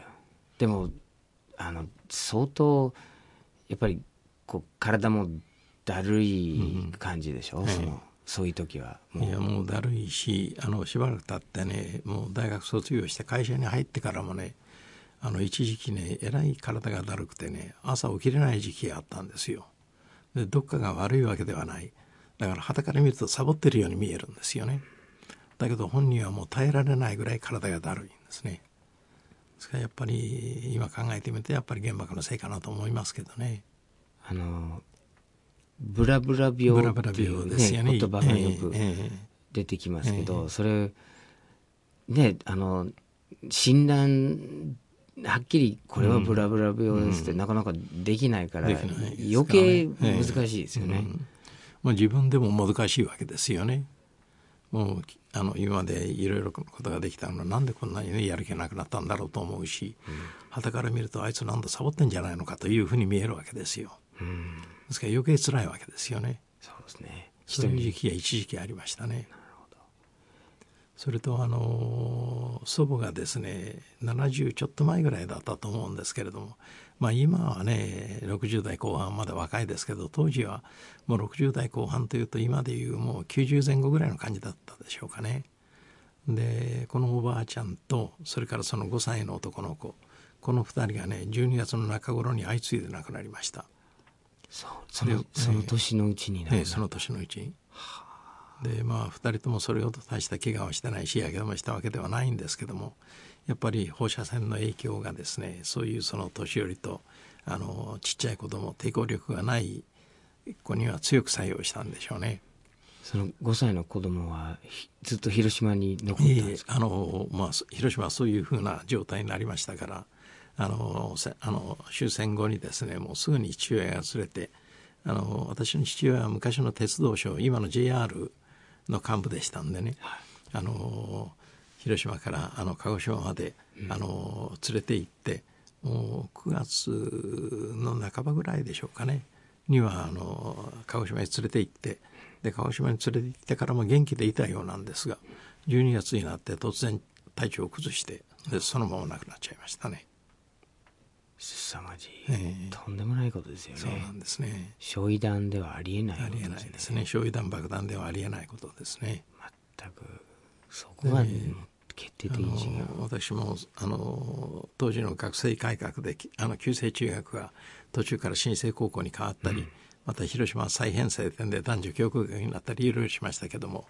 でもあの相当やっぱりこう体もだるい感じでしょ、うん、そのそういう時は。いやもうだるいしあのしばらく経ってねもう大学卒業して会社に入ってからもねあの一時期ねえらい体がだるくてね朝起きれない時期があったんですよ。でどっかが悪いわけではない。だから旗から見るとサボってるように見えるんですよね。だけど本人はもう耐えられないぐらい体がだるいんですね。ですからやっぱり今考えてみてやっぱり原爆のせいかなと思いますけどね。あのブラブラ病っていう、ね、ですよね、言葉がよく出てきますけど、えーえ。ー、それねあの診断はっきりこれはブラブラ病ですってなかなかできないから、余計難しいですよね。うんまあ、自分でも難しいわけですよね。もうあの今までいろいろなことができたのはなんでこんなに、ね、やる気がなくなったんだろうと思うし、は、た、から見るとあいつなんだサボってんじゃないのかというふうに見えるわけですよ。うん、ですから余計辛いわけですよね。そうですね。そういう時期が一時期ありましたね。それとあの祖母がですね70ちょっと前ぐらいだったと思うんですけれども、まあ、今はね60代後半まだ若いですけど当時はもう60代後半というと今でいうもう90前後ぐらいの感じだったでしょうかね。でこのおばあちゃんとそれからその5歳の男の子この2人がね12月の中頃に相次いで亡くなりましたそうそのその年のうちにええその年のうちに。でまあ2人ともそれほど大した怪我をしてないしやけどもしたわけではないんですけどもやっぱり放射線の影響がですねそういうその年寄りとあのちっちゃい子供抵抗力がない子には強く作用したんでしょうね。その5歳の子供はひずっと広島に残ったんですか？あの、まあ、広島はそういうふうな状態になりましたからあのせあの終戦後にですねもうすぐに父親が連れてあの私の父親は昔の鉄道省今の JR の幹部でしたんでね、あの広島からあの鹿児島まで、あの連れて行ってもう9月の半ばぐらいでしょうかねにはあの鹿児島に連れて行ってで鹿児島に連れて行ってからも元気でいたようなんですが12月になって突然体調を崩してでそのまま亡くなっちゃいましたね。凄まじい、ええとんでもないことですよねそうなんですね。焼夷弾ではありえないありえないですね。焼夷弾爆弾ではありえないことですね。全くそこが、で決定あ的に私もあの当時の学生改革できあの旧制中学が途中から新制高校に変わったり、また広島は再編成点で男女教育学になったりいろいろしましたけども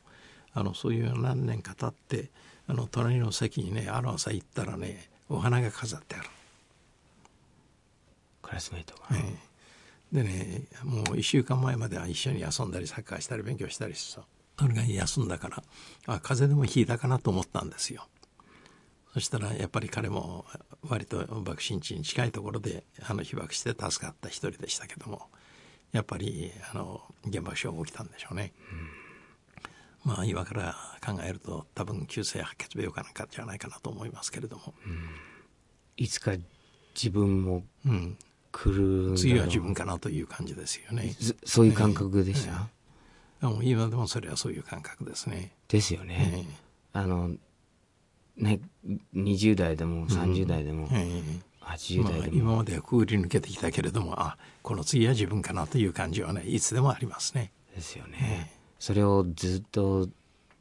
あのそういう何年か経ってあの隣の席にねある朝行ったらねお花が飾ってある。クラスメートが、ええ。でねもう1週間前までは一緒に遊んだりサッカーしたり勉強したりしてさ。それが休んだからあ風邪でもひいたかなと思ったんですよ。そしたらやっぱり彼も割と爆心地に近いところであの被爆して助かった一人でしたけどもやっぱりあの原爆症が起きたんでしょうね、まあ今から考えると多分急性白血病かなんかじゃないかなと思いますけれども、いつか自分もうん、来る次は自分かなという感じですよね、ずそういう感覚でした、あもう今でもそれはそういう感覚ですね。ですよね、えあのね20代でも30代でも、ええ。え80まあ代でも、今まではくぐり抜けてきたけれどもあこの次は自分かなという感じはねいつでもありますね。ですよね、それをずっと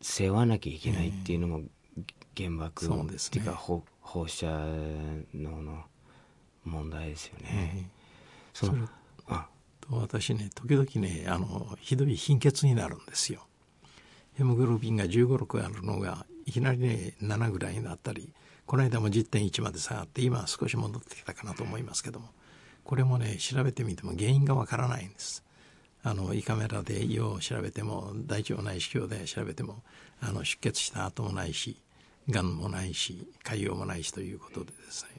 背負わなきゃいけないっていうのも原爆、そうですね。っていうか放放射能の問題ですよね、ええ。そあと私ね時々ねあのひどい貧血になるんですよ。ヘモグロビンが1 5 6あるのがいきなりね7ぐらいになったりこの間も10.1まで下がって今は少し戻ってきたかなと思いますけども。これもね調べてみても原因がわからないんです。あの胃カメラで胃を調べても大腸内視鏡で調べてもあの出血した跡もないしがんもないし潰瘍もないしということでですね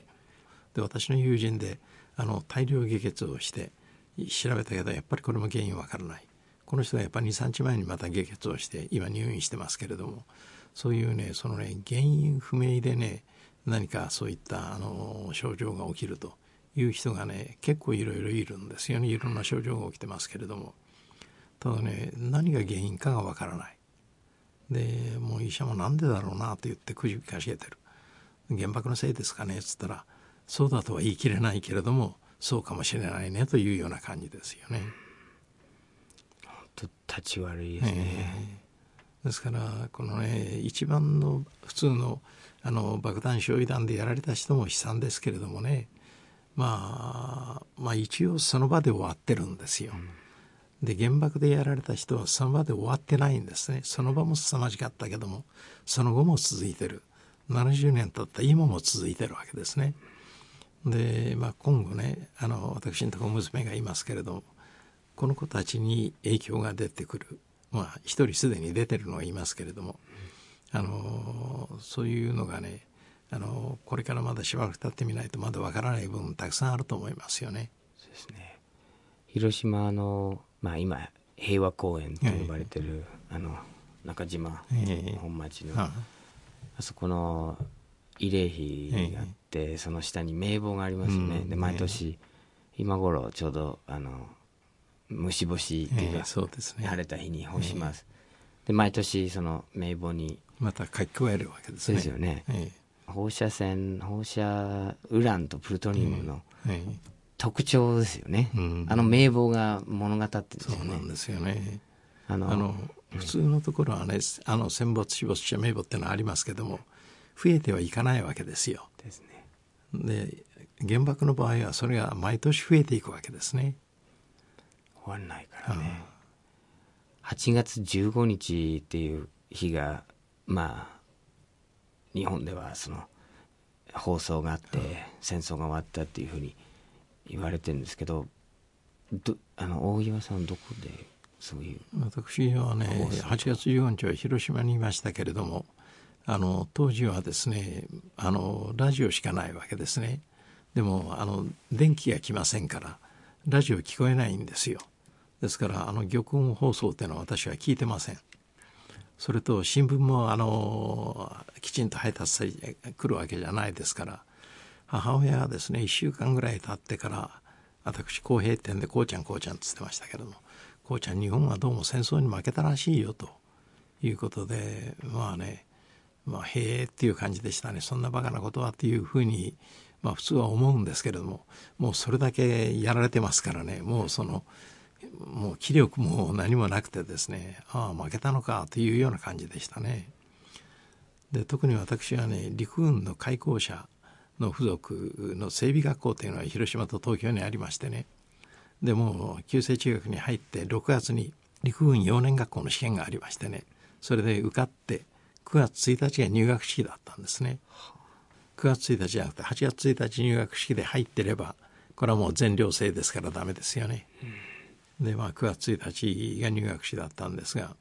で私の友人であの大量下血をして調べたけどやっぱりこれも原因わからない。この人がやっぱり23日前にまた下血をして今入院してますけれどもそういうねそのね原因不明でね何かそういったあの症状が起きるという人がね結構いろいろいるんですよね。いろんな症状が起きてますけれども。ただね何が原因かがわからない。でもう医者もなんでだろうなと言ってくじかしげてる。原爆のせいですかねっつったらそうだとは言い切れないけれどもそうかもしれないねというような感じですよね。と立ち悪いですね、ですからこのね一番の普通のあの爆弾焼夷弾でやられた人も悲惨ですけれどもね。まあまあ一応その場で終わってるんですよ。で原爆でやられた人はその場で終わってないんですね。その場も凄まじかったけどもその後も続いてる。70年経った今も続いてるわけですねで、まあ、今後ねあの私のところ娘がいますけれどもこの子たちに影響が出てくる。まあ一人すでに出てるのがいますけれどもあのそういうのがねあのこれからまだしばらく経ってみないとまだわからない部分たくさんあると思いますよね。そうですね。広島の、まあ、今平和公園と呼ばれてる、あの中島ええ。本町の、はあそこの慰霊碑があって、その下に名簿がありますよね、うん。で毎年今頃ちょうどあの虫干しっていうか、ええそうですね。晴れた日に干します、で毎年その名簿にまた書き加えるわけですね。ですよね。え放射線放射ウランとプルトニウムのええ。特徴ですよね、うん。あの名簿が物語ってるんですよねそうなんですよね。あのあの普通のところはねあの戦没死没者名簿っていうのはありますけども増えてはいかないわけですよ。ですね。で原爆の場合はそれが毎年増えていくわけですね。終わんないからね、8月15日っていう日がまあ日本ではその放送があって戦争が終わったっていうふうに言われてるんですけどどあの大岩さんはどこでそういう私はね8月15日は広島にいましたけれどもあの当時はですねあのラジオしかないわけですね。でもあの電気が来ませんからラジオ聞こえないんですよ。ですからあの玉音放送っていうのは私は聞いてません。それと新聞もあのきちんと配達されてくるわけじゃないですから母親がですね1週間ぐらい経ってから私公平店でこうちゃんこうちゃんっつってましたけれどもこうちゃん日本はどうも戦争に負けたらしいよということでまあねまあへえっていう感じでしたね。そんなバカなことはっていうふうにまあ普通は思うんですけれどももうそれだけやられてますからね。もうそのもう気力も何もなくてですねああ負けたのかというような感じでしたね。で特に私はね陸軍の開校者の付属の整備学校というのは広島と東京にありましてね。でも旧制中学に入って6月に陸軍幼年学校の試験がありましてね。それで受かって9月1日が入学式だったんですね。9月1日じゃなくて8月1日入学式で入ってればこれはもう全寮制ですからダメですよね、でまあ9月1日が入学式だったんですが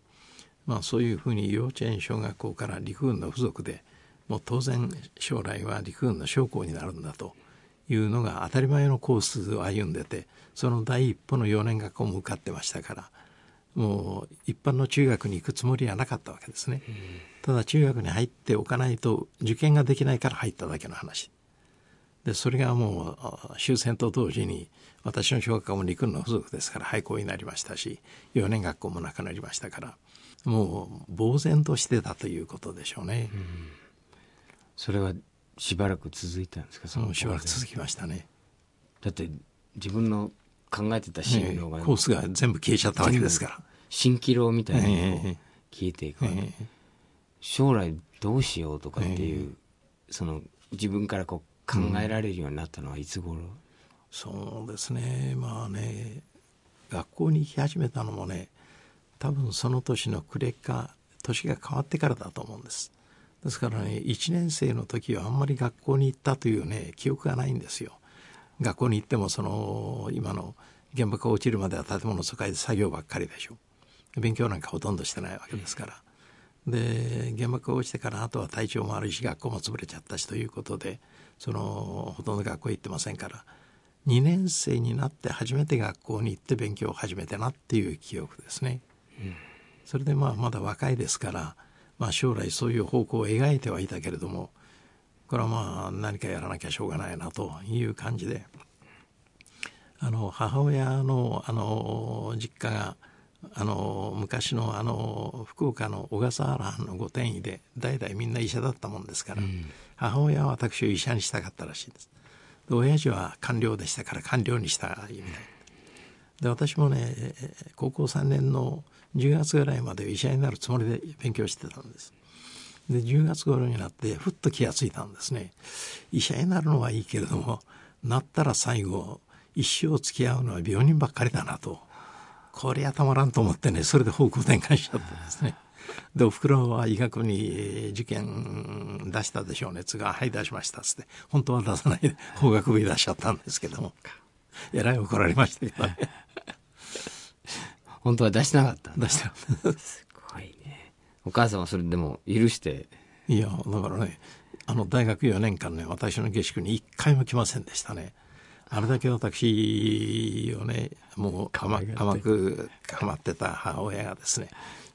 まあそういうふうに幼稚園小学校から陸軍の付属でもう当然将来は陸軍の将校になるんだというのが当たり前のコースを歩んでてその第一歩の幼年学校も受かってましたからもう一般の中学に行くつもりはなかったわけですね、ただ中学に入っておかないと受験ができないから入っただけの話。でそれがもうあ終戦と同時に私の小学校も陸軍の付属ですから廃校になりましたし幼年学校もなくなりましたからもう呆然としてたということでしょうね、それはしばらく続いたんですか？そのしばらく続きましたね。だって自分の考えてた進路がコースが全部消えちゃったわけですから蜃気楼みたいに消えていくわ将来どうしようとかっていう、その自分からこう考えられるようになったのはいつ頃、そうですね。まあね学校に行き始めたのもね多分その年の暮れか年が変わってからだと思うんです。ですからね1年生の時はあんまり学校に行ったというね記憶がないんですよ。学校に行ってもその今の原爆が落ちるまでは建物の疎開で作業ばっかりでしょ勉強なんかほとんどしてないわけですから、で原爆が落ちてからあとは体調も悪いし学校も潰れちゃったしということでそのほとんど学校行ってませんから。2年生になって初めて学校に行って勉強を始めたなっていう記憶ですね。それでまあまだ若いですから、まあ、将来そういう方向を描いてはいたけれどもこれはまあ何かやらなきゃしょうがないなという感じで。あの母親のあの実家があの昔のあの福岡の小笠原藩の御殿医で代々みんな医者だったもんですから、母親は私を医者にしたかったらしいです。で親父は官僚でしたから官僚にしたいみたい。で私もね高校3年の10月ぐらいまで医者になるつもりで勉強してたんです。で10月頃になってふっと気がついたんですね。医者になるのはいいけれどもなったら最後一生付き合うのは病人ばっかりだなとこりゃたまらんと思ってねそれで方向転換しちゃったんですね。でおふくろは医学部に受験出したでしょう熱が「はい出しました」っつって。本当は出さないで法学部に出しちゃったんですけども。えらい怒られましたけどね。本当は出してなかった出した。すごいね。お母さんはそれでも許して。いやだからねあの大学4年間ね私の下宿に一回も来ませんでしたねあれだけ私をねもう甘甘く構ってた母親がですね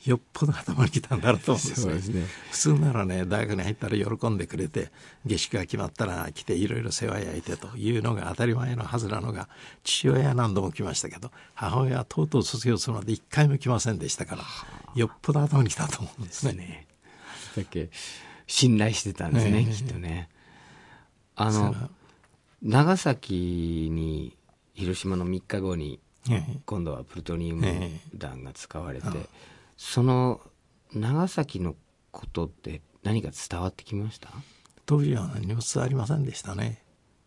よっぽど頭にきたんだろうと思うんですね。ね。普通ならね大学に入ったら喜んでくれて下宿が決まったら来ていろいろ世話焼いてというのが当たり前のはずなのが父親は何度も来ましたけど母親はとうとう卒業するまで一回も来ませんでしたからよっぽど頭にきたと思うんですね。ねだっけ信頼してたんですね、ええ。きっとね。あの長崎に広島の3日後にええ。今度はプルトニウムえ弾が使われて、その長崎のことって何か伝わってきました？当時は何も伝わりませんでしたね。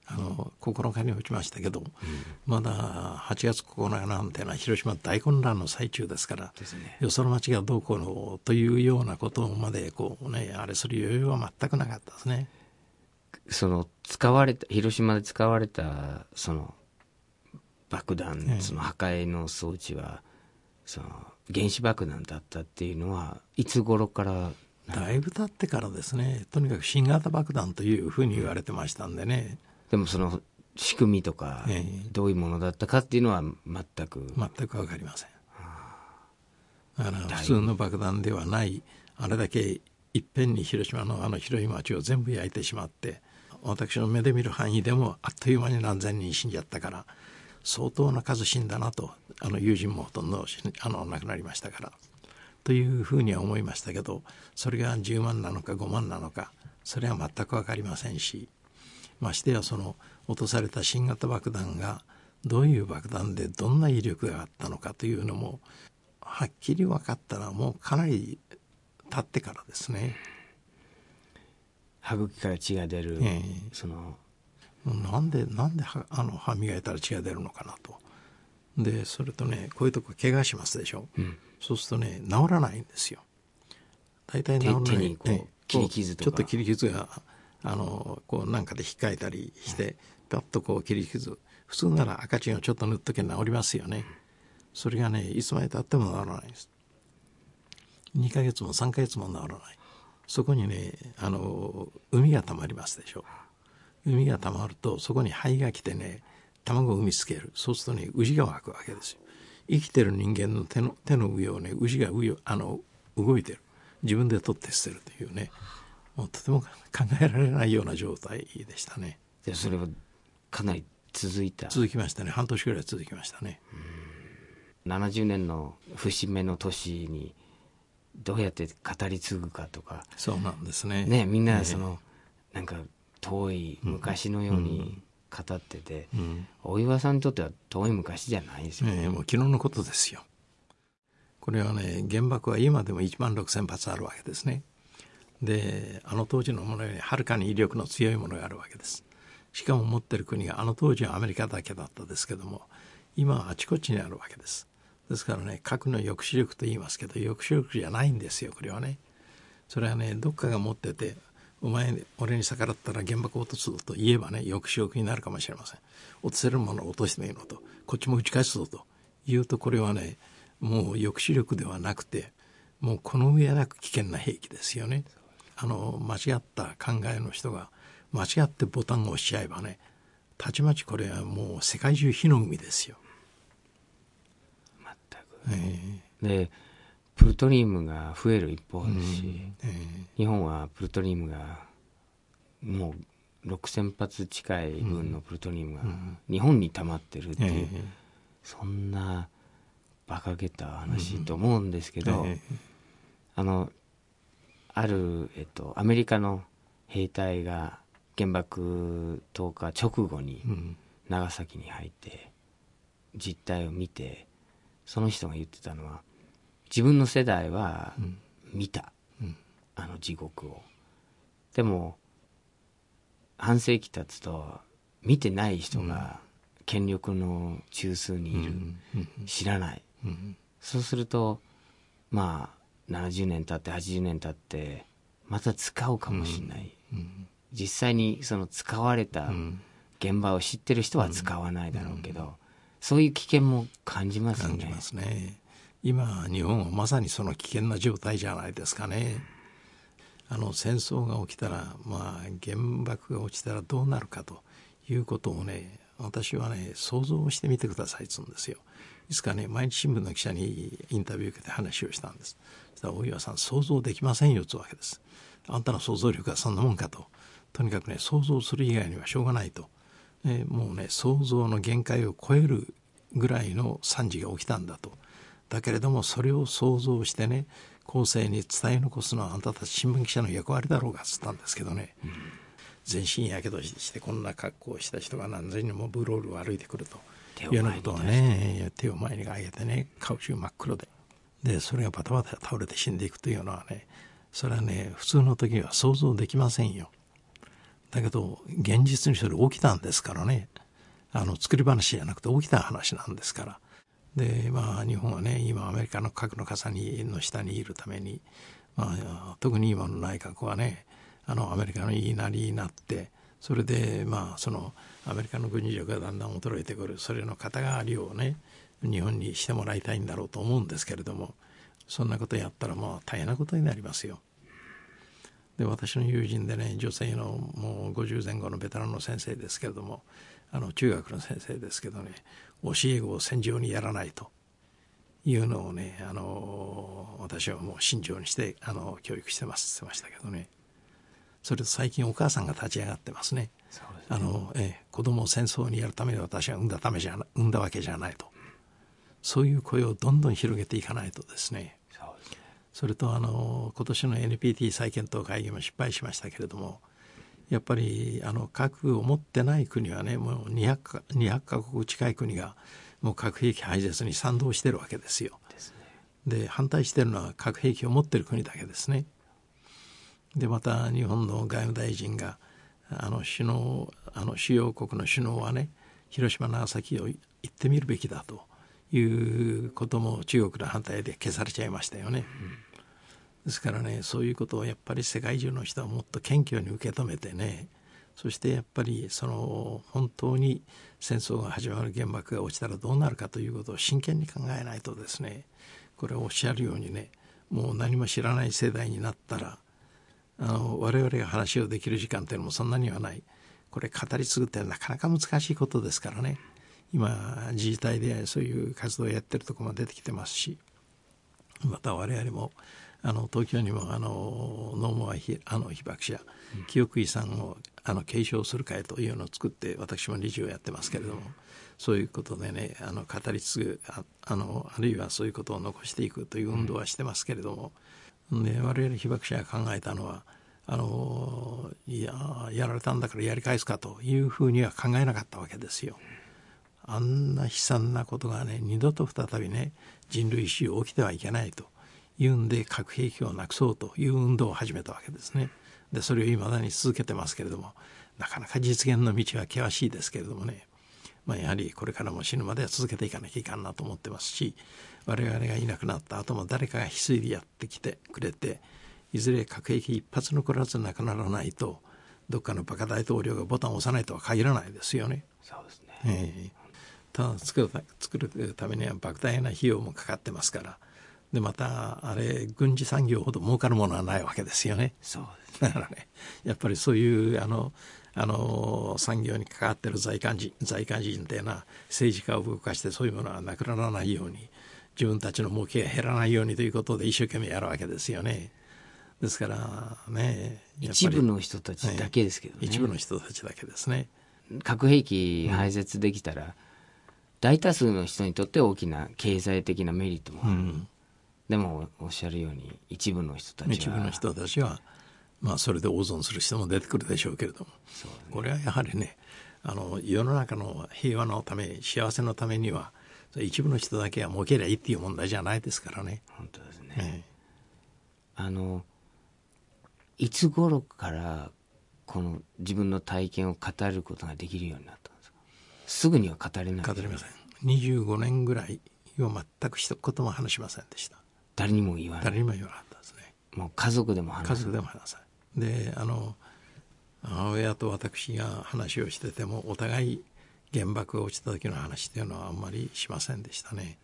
あの9日に落ちましたけど、まだ8月9日なんてのは広島大混乱の最中ですからね。よその町がどうこうのというようなことまでこう、ね、あれする余裕は全くなかったですね。その使われた広島で使われたその爆弾、ええ。その破壊の装置はその原子爆弾だったっていうのはいつ頃から？だいぶ経ってからですね。とにかく新型爆弾というふうに言われてましたんでね。でもその仕組みとかええ。どういうものだったかっていうのは全く、全く分かりません。だから普通の爆弾ではないあれだけいっぺんに広島のあの広い町を全部焼いてしまって私の目で見る範囲でもあっという間に何千人死んじゃったから相当な数死んだなとあの友人もほとんどあの亡くなりましたからというふうには思いましたけどそれが10万なのか5万なのかそれは全く分かりませんしましてやその落とされた新型爆弾がどういう爆弾でどんな威力があったのかというのもはっきり分かったらもうかなり経ってからですね。歯茎から血が出る、ええそのなんでなんではあの歯磨いたら血が出るのかなと。でそれとねこういうとこ怪我しますでしょ。うんそうするとね治らないんですよ。大体治らない。手手にこうええ切り傷とかちょっと切り傷があのこうなんかで引っかいたりしてパッとこう切り傷普通なら赤チンをちょっと塗っとけば治りますよね。それがねいつまでたっても治らないんです。2ヶ月も3ヶ月も治らない。そこにねあの海がたまりますでしょ。海がたまるとそこに灰が来てね卵を産みつける。そうするとねウジが湧くわけですよ。生きてる人間の手の手の上をねウジが上をあの動いてる。自分で取って捨てるというね。もうとても考えられないような状態でしたね。でそれはかなり続いた。続きましたね。半年ぐらい続きましたね。70年の節目の年にどうやって語り継ぐかとか。そうなんですね。ねみんええ。なその、なんか遠い昔のように語ってて、うん。大岩さんにとっては遠い昔じゃないですよ、ええもう昨日のことですよ。これはね原爆は今でも1万6,000発あるわけですね。であの当時のものよりはるかに威力の強いものがあるわけです。しかも持ってる国があの当時はアメリカだけだったですけども今はあちこちにあるわけですですからね核の抑止力と言いますけど抑止力じゃないんですよこれはね。それはねどっかが持っててお前俺に逆らったら原爆落とすぞと言えばね抑止力になるかもしれません。落とせるものを落としてみるのとこっちも打ち返すぞというとこれはねもう抑止力ではなくてもうこの上なく危険な兵器ですよね。あの間違った考えの人が間違ってボタンを押しちゃえばねたちまちこれはもう世界中火の海ですよ、でプルトニウムが増える一方ですし、ええ。日本はプルトニウムがもう6000発近い分のプルトニウムが日本に溜まってるってえいう、えそんな馬鹿げた話と思うんですけど、えあのある、えっと、アメリカの兵隊が原爆投下直後に長崎に入って実態を見てその人が言ってたのは自分の世代はうん。見た、うん。あの地獄を。でも半世紀経つと見てない人が権力の中枢にいる、知らない。うん。そうするとまあ70年経って80年経ってまた使うかもしれない、うん。実際にその使われたうん。現場を知ってる人は使わないだろうけど、そういう危険も感じますね。感じますね。今日本はまさにその危険な状態じゃないですかね。あの戦争が起きたらまあ原爆が落ちたらどうなるかということをね私はね想像してみてくださいっつうんですよ。いつかね毎日新聞の記者にインタビュー受けて話をしたんです。そしたら大岩さん想像できませんよというわけです。あんたの想像力はそんなもんかと。とにかくね想像する以外にはしょうがないと、えもうね想像の限界を超えるぐらいの惨事が起きたんだと。だけれどもそれを想像してね後世に伝え残すのはあんたたち新聞記者の役割だろうがっつったんですけどね、うん、全身やけどしてこんな格好をした人が何千人もブロールを歩いてくると。いうようなことをね手を前に上げてね顔中真っ黒で。でそれがバタバタ倒れて死んでいくというのはねそれはね普通の時には想像できませんよ。だけど現実にそれ起きたんですからね。あの作り話じゃなくて起きた話なんですから。でまあ日本はね今アメリカの核の傘にの下にいるために、まあ、特に今の内閣はねあのアメリカの言いなりになってそれでまあそのアメリカの軍事力がだんだん衰えてくる。それの肩代わりをね日本にしてもらいたいんだろうと思うんですけれどもそんなことやったらもう大変なことになりますよ。で私の友人でね女性のもう50前後のベテランの先生ですけれどもあの中学の先生ですけどね教え子を戦場にやらないと。いうのをねあの私はもう慎重にしてあの教育してます。って言ってましたけどね。それと最近お母さんが立ち上がってますね。ね。あのえ子供を戦争にやるために私は産んだためじゃ産んだわけじゃないと。そういう声をどんどん広げていかないとですねそれとあの今年の NPT 再検討会議も失敗しましたけれどもやっぱりあの核を持ってない国はねもう 200, か200カ国近い国がもう核兵器廃絶に賛同してるわけですよ。で、ね、反対してるのは核兵器を持ってる国だけですね。でまた日本の外務大臣があの首脳あの主要国の首脳はね広島長崎を行ってみるべきだということも中国の反対で消されちゃいましたよね。うんですからねそういうことをやっぱり世界中の人はもっと謙虚に受け止めてねそしてやっぱりその本当に戦争が始まる原爆が落ちたらどうなるかということを真剣に考えないとですねこれおっしゃるようにねもう何も知らない世代になったらあの我々が話をできる時間っていうのもそんなにはない。これ語り継ぐってなかなか難しいことですからね。今自治体でそういう活動をやってるとこも出てきてますしまた我々もあの東京にもあのノーモア被あの被爆者、うん、記憶遺産をあの継承する会というのを作って私も理事をやってますけれども、うん、そういうことでねあの語り継ぐああのあるいはそういうことを残していくという運動はしてますけれども、うん、で我々被爆者が考えたのはあのいややられたんだからやり返すかというふうには考えなかったわけですよ。あんな悲惨なことがね二度と再びね人類史起きてはいけないというんで核兵器をなくそうという運動を始めたわけですね。でそれをいまだに続けてますけれどもなかなか実現の道は険しいですけれどもね、まあ、やはりこれからも死ぬまでは続けていかなきゃいかんなと思ってますし我々がいなくなった後も誰かが翡翠でやってきてくれていずれ核兵器一発残らずなくならないとどっかのバカ大統領がボタンを押さないとは限らないですよね。そうですね、えー、ただ作る作るためには莫大な費用もかかってますからでまたあれ軍事産業ほど儲かるものはないわけですよね。そうですだからねやっぱりそういうあのあの産業に関わってる在韓人在韓人っていうのは政治家を動かしてそういうものはなくならないように自分たちの儲けが減らないようにということで一生懸命やるわけですよね。ですからね一部の人たちだけですけどね、一部の人たちだけですね。核兵器廃絶できたら、うん、大多数の人にとって大きな経済的なメリットもある。うんでもおっしゃるように一部の人たちは一部の人たちは、まあ、それで大損する人も出てくるでしょうけれども、ね、これはやはりねあの世の中の平和のため幸せのためには一部の人だけは儲けりゃいいっていう問題じゃないですからね。本当ですね、あのいつ頃からこの自分の体験を語ることができるようになったんですか？すぐには語れない。語れません。25年ぐらいは全く一言も話しませんでした誰にも言わない。誰にも言わなかったですね。もう家族でも話家族でも話さない。であの母親と私が話をしててもお互い原爆が落ちた時の話っていうのはあんまりしませんでしたね。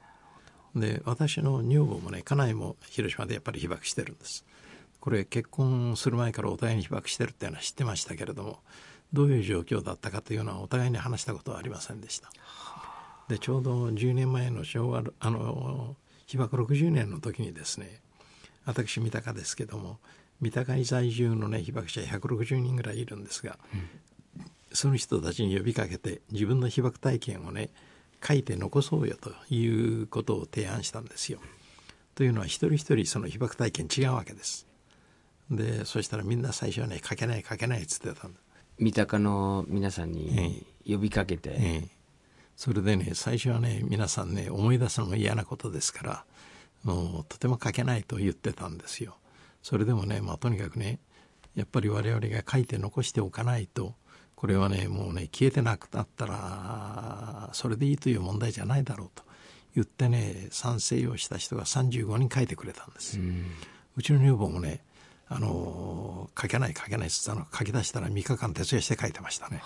で私の女房もね家内も広島でやっぱり被爆してるんです。これ結婚する前からお互いに被爆してるっていうのは知ってましたけれどもどういう状況だったかというのはお互いに話したことはありませんでした。でちょうど10年前の昭和あの被爆60年の時にですね私三鷹ですけども三鷹に在住のね被爆者160人ぐらいいるんですが、うん、その人たちに呼びかけて自分の被爆体験をね書いて残そうよということを提案したんですよ。というのは一人一人その被爆体験違うわけです。でそしたらみんな最初はね書けない書けないっつってたんだ。三鷹の皆さんに呼びかけて、ええ、それでね最初はね皆さんね思い出すのも嫌なことですからもうとても書けないと言ってたんですよ。それでもね、まあ、とにかくねやっぱり我々が書いて残しておかないとこれはねもうね消えてなくなったらそれでいいという問題じゃないだろうと言ってね賛成をした人が35人書いてくれたんです。うん、うちの女房もねあの書けない書けないっつったの書き出したら3日間徹夜して書いてましたね。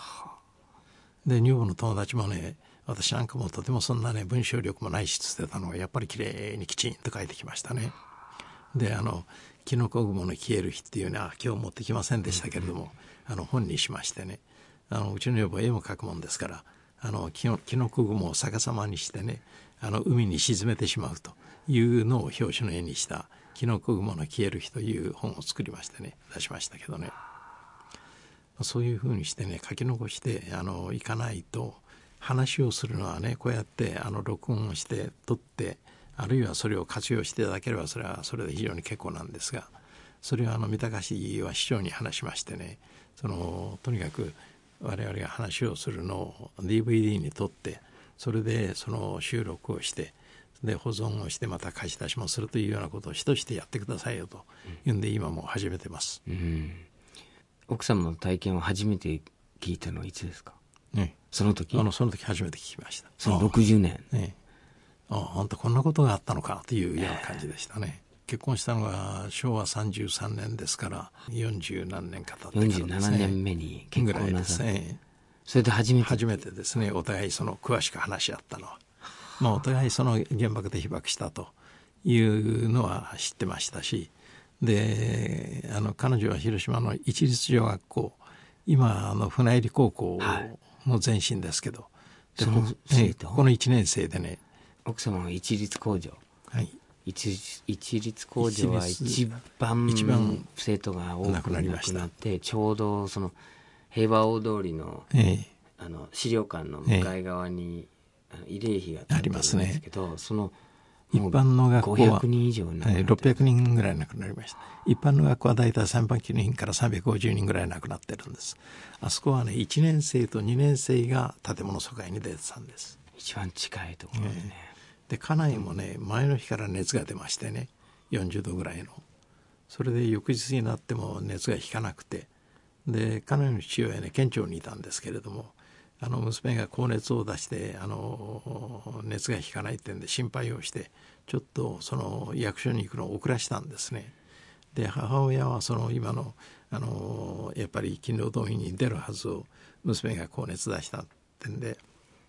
で女房の友達もね私なんかもとてもそんなね文章力もないしつってたのがやっぱりきれいにきちんと書いてきましたね。であの「キノコ雲の消える日」っていうのは今日持ってきませんでしたけれども、あの本にしましてねあのうちの女房絵も描くもんですからあのキノキノコ雲を逆さまにしてねあの海に沈めてしまうというのを表紙の絵にした「キノコ雲の消える日」という本を作りましてね出しましたけどねそういうふうにしてね書き残してあのいかないと話をするのはねこうやってあの録音をして撮ってあるいはそれを活用していただければそれはそれで非常に結構なんですがそれはあの三鷹市は市長に話しましてねそのとにかく我々が話をするのを DVD に撮ってそれでその収録をしてで保存をしてまた貸し出しもするというようなことを主としてやってくださいよというんで今も始めてます、うん、奥様の体験を初めて聞いたのはいつですか？ね。その時？あのその時初めて聞きました。その60年。ね。ああんたこんなことがあったのかというような感じでしたね、結婚したのが昭和33年ですから40何年か経ってからですね。47年目に結婚なさね。それで初めて？初めてですね。お互いその詳しく話し合ったのは。まあお互いその原爆で被爆したというのは知ってましたし。であの彼女は広島の一律女学校今あの船入高校の前身ですけど、はい、でここの1年生でね。奥様の一律工場？はい。一一律工場は一番一番生徒が多くなくなってちょうどその平和大通りの,、ええ、あの資料館の向かい側に、ええ、慰霊碑がありますね。けどその一般の学校は500人以上な600人ぐらい亡くなりました。一般の学校は大体300人から350人ぐらい亡くなってるんです。あそこはね1年生と2年生が建物疎開に出てたんです。一番近いところでね、えで家内もね前の日から熱が出ましてね40度ぐらいの。それで翌日になっても熱が引かなくて。で彼女の父親ね県庁にいたんですけれどもあの娘が高熱を出してあの熱が引かないってんで心配をしてちょっとその役所に行くのを遅らしたんですね。で母親はその今のあのやっぱり勤労動員に出るはずを娘が高熱出したってんで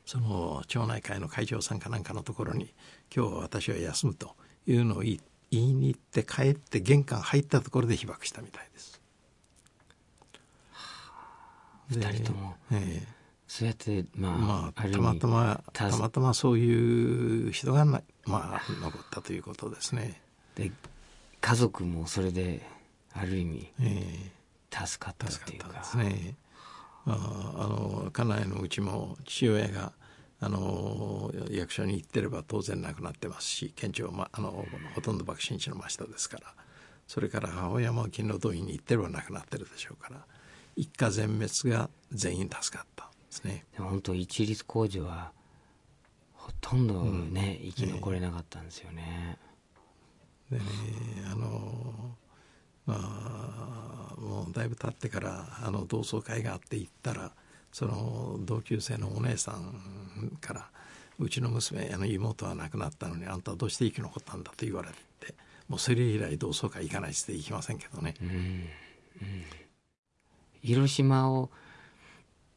その町内会の会長さんかなんかのところに今日は私は休むというのを言いに行って帰って玄関入ったところで被爆したみたいです。二人とも、ええ、そうやってまあ、まあ、たまたまたまたまそういう人がな、まあ、残ったということですね。で家族もそれである意味、ええ、助かったっていうか。ですね。あの家内のうちも父親があの役所に行ってれば当然亡くなってますし県庁は、ま、あのほとんど爆心地の真下ですからそれから母親も勤労動員に行ってれば亡くなってるでしょうから一家全滅が全員助かったですね。本当一律工事はほとんどね、うん、生き残れなかったんですよね。でねあのまあもうだいぶ経ってからあの同窓会があって行ったらその同級生のお姉さんから「うちの娘あの妹は亡くなったのにあんたはどうして生き残ったんだ」と言われてもうそれ以来同窓会行かないって行きませんけどね。うんうん、広島を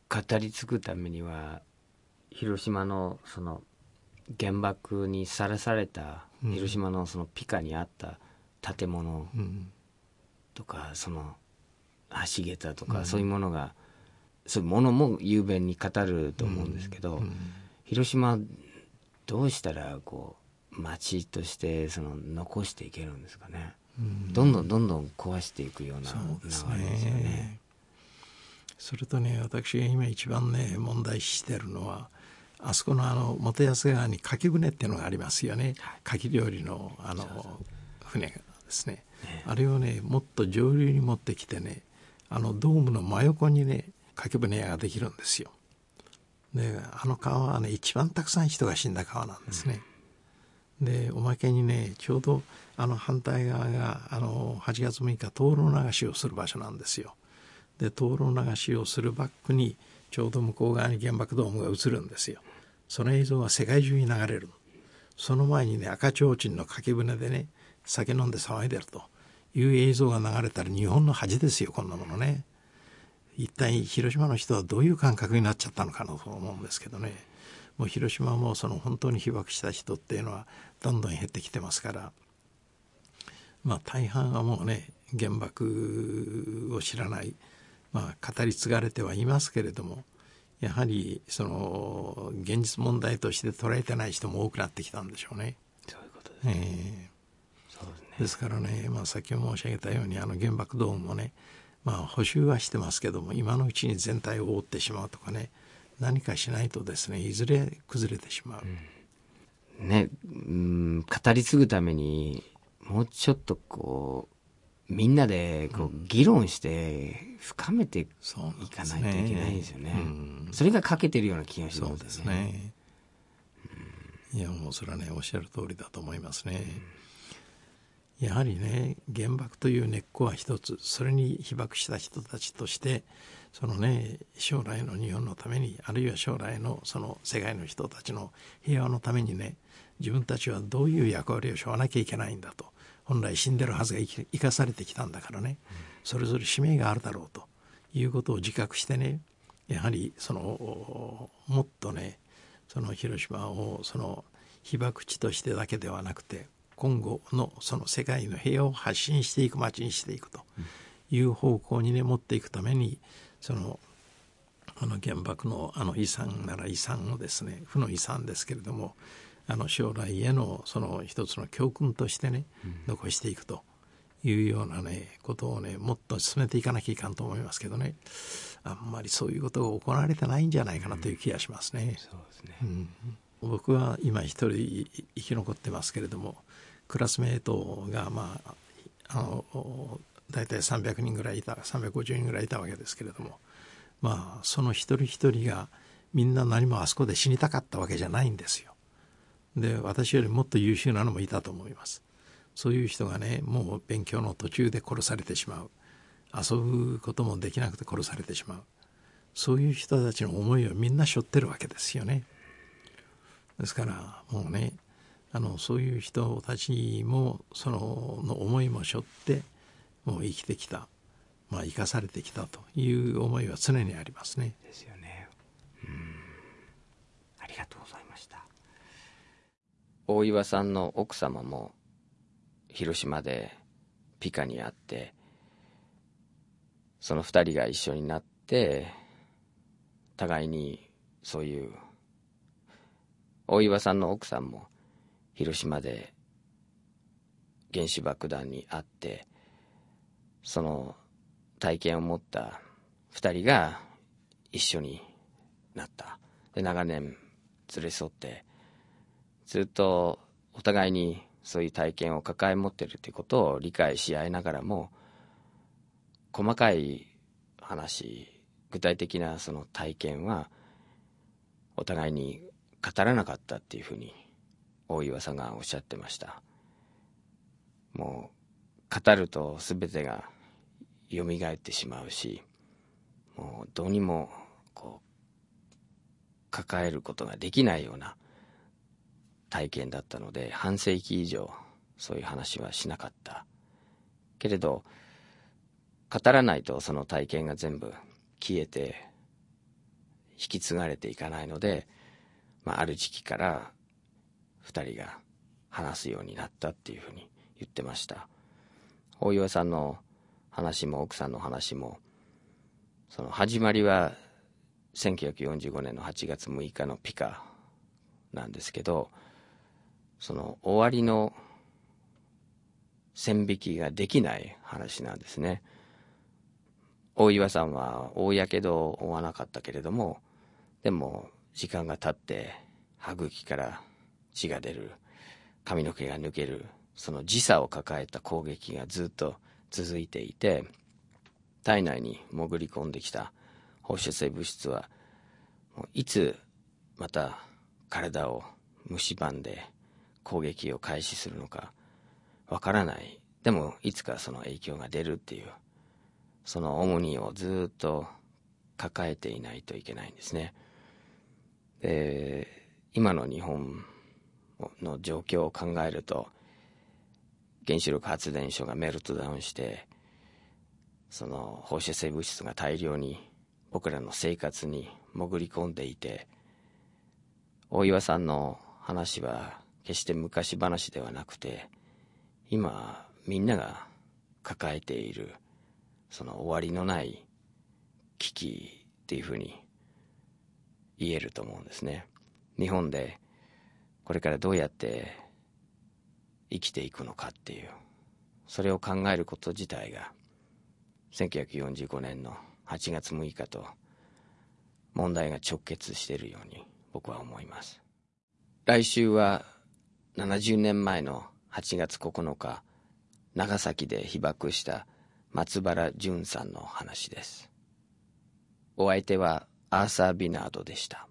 語り継ぐためには広島のその原爆にさらされた広島のそのピカにあった建物、うん。とかその橋桁とか、そういうものがそういうものも雄弁に語ると思うんですけど、広島どうしたらこう街としてその残していけるんですかね、どんどんどんどん壊していくような流れですよねね。それとね私が今一番ね問題視してるのはあそこのあの元安川に牡蠣船っていうのがありますよね、牡蠣料理のあの船がですね。あれをねもっと上流に持ってきてねあのドームの真横にね牡蠣船屋ができるんですよ。であの川はね一番たくさん人が死んだ川なんですね、でおまけにねちょうどあの反対側があの8月6日灯籠流しをする場所なんですよで灯籠流しをするバックにちょうど向こう側に原爆ドームが映るんですよ。その映像は世界中に流れるその前にね赤ちょうちんの書き船でね酒飲んで騒いでると。いう映像が流れたら日本の恥ですよこんなものね。一体広島の人はどういう感覚になっちゃったのかなと思うんですけどね。もう広島もその本当に被爆した人っていうのはどんどん減ってきてますから。まあ大半はもうね原爆を知らない、まあ、語り継がれてはいますけれどもやはりその現実問題として捉えてない人も多くなってきたんでしょうね。そういうことですえね。ですね。ですからね、まあ、先ほど申し上げたようにあの原爆ドームもね、まあ、補修はしてますけども今のうちに全体を覆ってしまうとかね何かしないとですねいずれ崩れてしまう、ね、うん、語り継ぐために、もうちょっとこう、みんなでこう議論して深めていかないといけないですよね。うんそれが欠けてるような気がしそうますですね。いやもうそれはねおっしゃる通りだと思いますね。やはりね原爆という根っこは一つそれに被爆した人たちとしてそのね将来の日本のためにあるいは将来のその世界の人たちの平和のためにね自分たちはどういう役割をしょわなきゃいけないんだと本来死んでるはずが生かされてきたんだからね、それぞれ使命があるだろうということを自覚してねやはりそのもっとねその広島をその被爆地としてだけではなくて今後のその世界の平和を発信していく街にしていくという方向にね持っていくためにそのあの原爆のあの遺産なら遺産をですね負の遺産ですけれどもあの将来へのその一つの教訓としてね残していくというようなねことをねもっと進めていかなきゃいかんと思いますけどねあんまりそういうことが行われてないんじゃないかなという気がしますね。そうですね。僕は今一人生き残ってますけれどもクラスメートがまああの大体300人ぐらいいた350人ぐらいいたわけですけれどもまあその一人一人がみんな何もあそこで死にたかったわけじゃないんですよ。で私よりもっと優秀なのもいたと思います。そういう人がねもう勉強の途中で殺されてしまう遊ぶこともできなくて殺されてしまうそういう人たちの思いをみんな背負ってるわけですよね。ですからもうねあのそういう人たちもそのの思いも背負ってもう生きてきた、まあ、生かされてきたという思いは常にありますね。ですよね。うん。ありがとうございました。大岩さんの奥様も広島でピカに会って、その二人が一緒になって、互いにそういう、大岩さんの奥さんも広島で原子爆弾に会って、その体験を持った二人が一緒になった。で、長年連れ添って、ずっとお互いにそういう体験を抱え持ってるってことを理解し合いながらも、細かい話、具体的なその体験は、お互いに語らなかったっていうふうに、大岩さんがおっしゃってました。もう、語ると全てが蘇ってしまうし、もうどうにもこう抱えることができないような体験だったので半世紀以上そういう話はしなかった。けれど語らないとその体験が全部消えて引き継がれていかないので、まあ、ある時期から2人が話すようになったっていうふうに言ってました。大岩さんの話も奥さんの話もその始まりは1945年の8月6日のピカなんですけどその終わりの線引きができない話なんですね。大岩さんは大やけどを負わなかったけれどもでも時間が経って歯茎から血が出る。髪の毛が抜ける。その時差を抱えた攻撃がずっと続いていて体内に潜り込んできた。放射性物質はいつまた体を蝕んで攻撃を開始するのかわからない。でもいつかその影響が出るっていうその重荷をずっと抱えていないといけないんですね。で今の日本の状況を考えると原子力発電所がメルトダウンしてその放射性物質が大量に僕らの生活に潜り込んでいて大岩さんの話は決して昔話ではなくて今みんなが抱えているその終わりのない危機っていうふうに言えると思うんですね。日本でこれからどうやって生きていくのかっていうそれを考えること自体が1945年の8月6日と問題が直結しているように僕は思います。来週は70年前の8月9日長崎で被爆した松原淳さんの話です。お相手はアーサー・ビナードでした。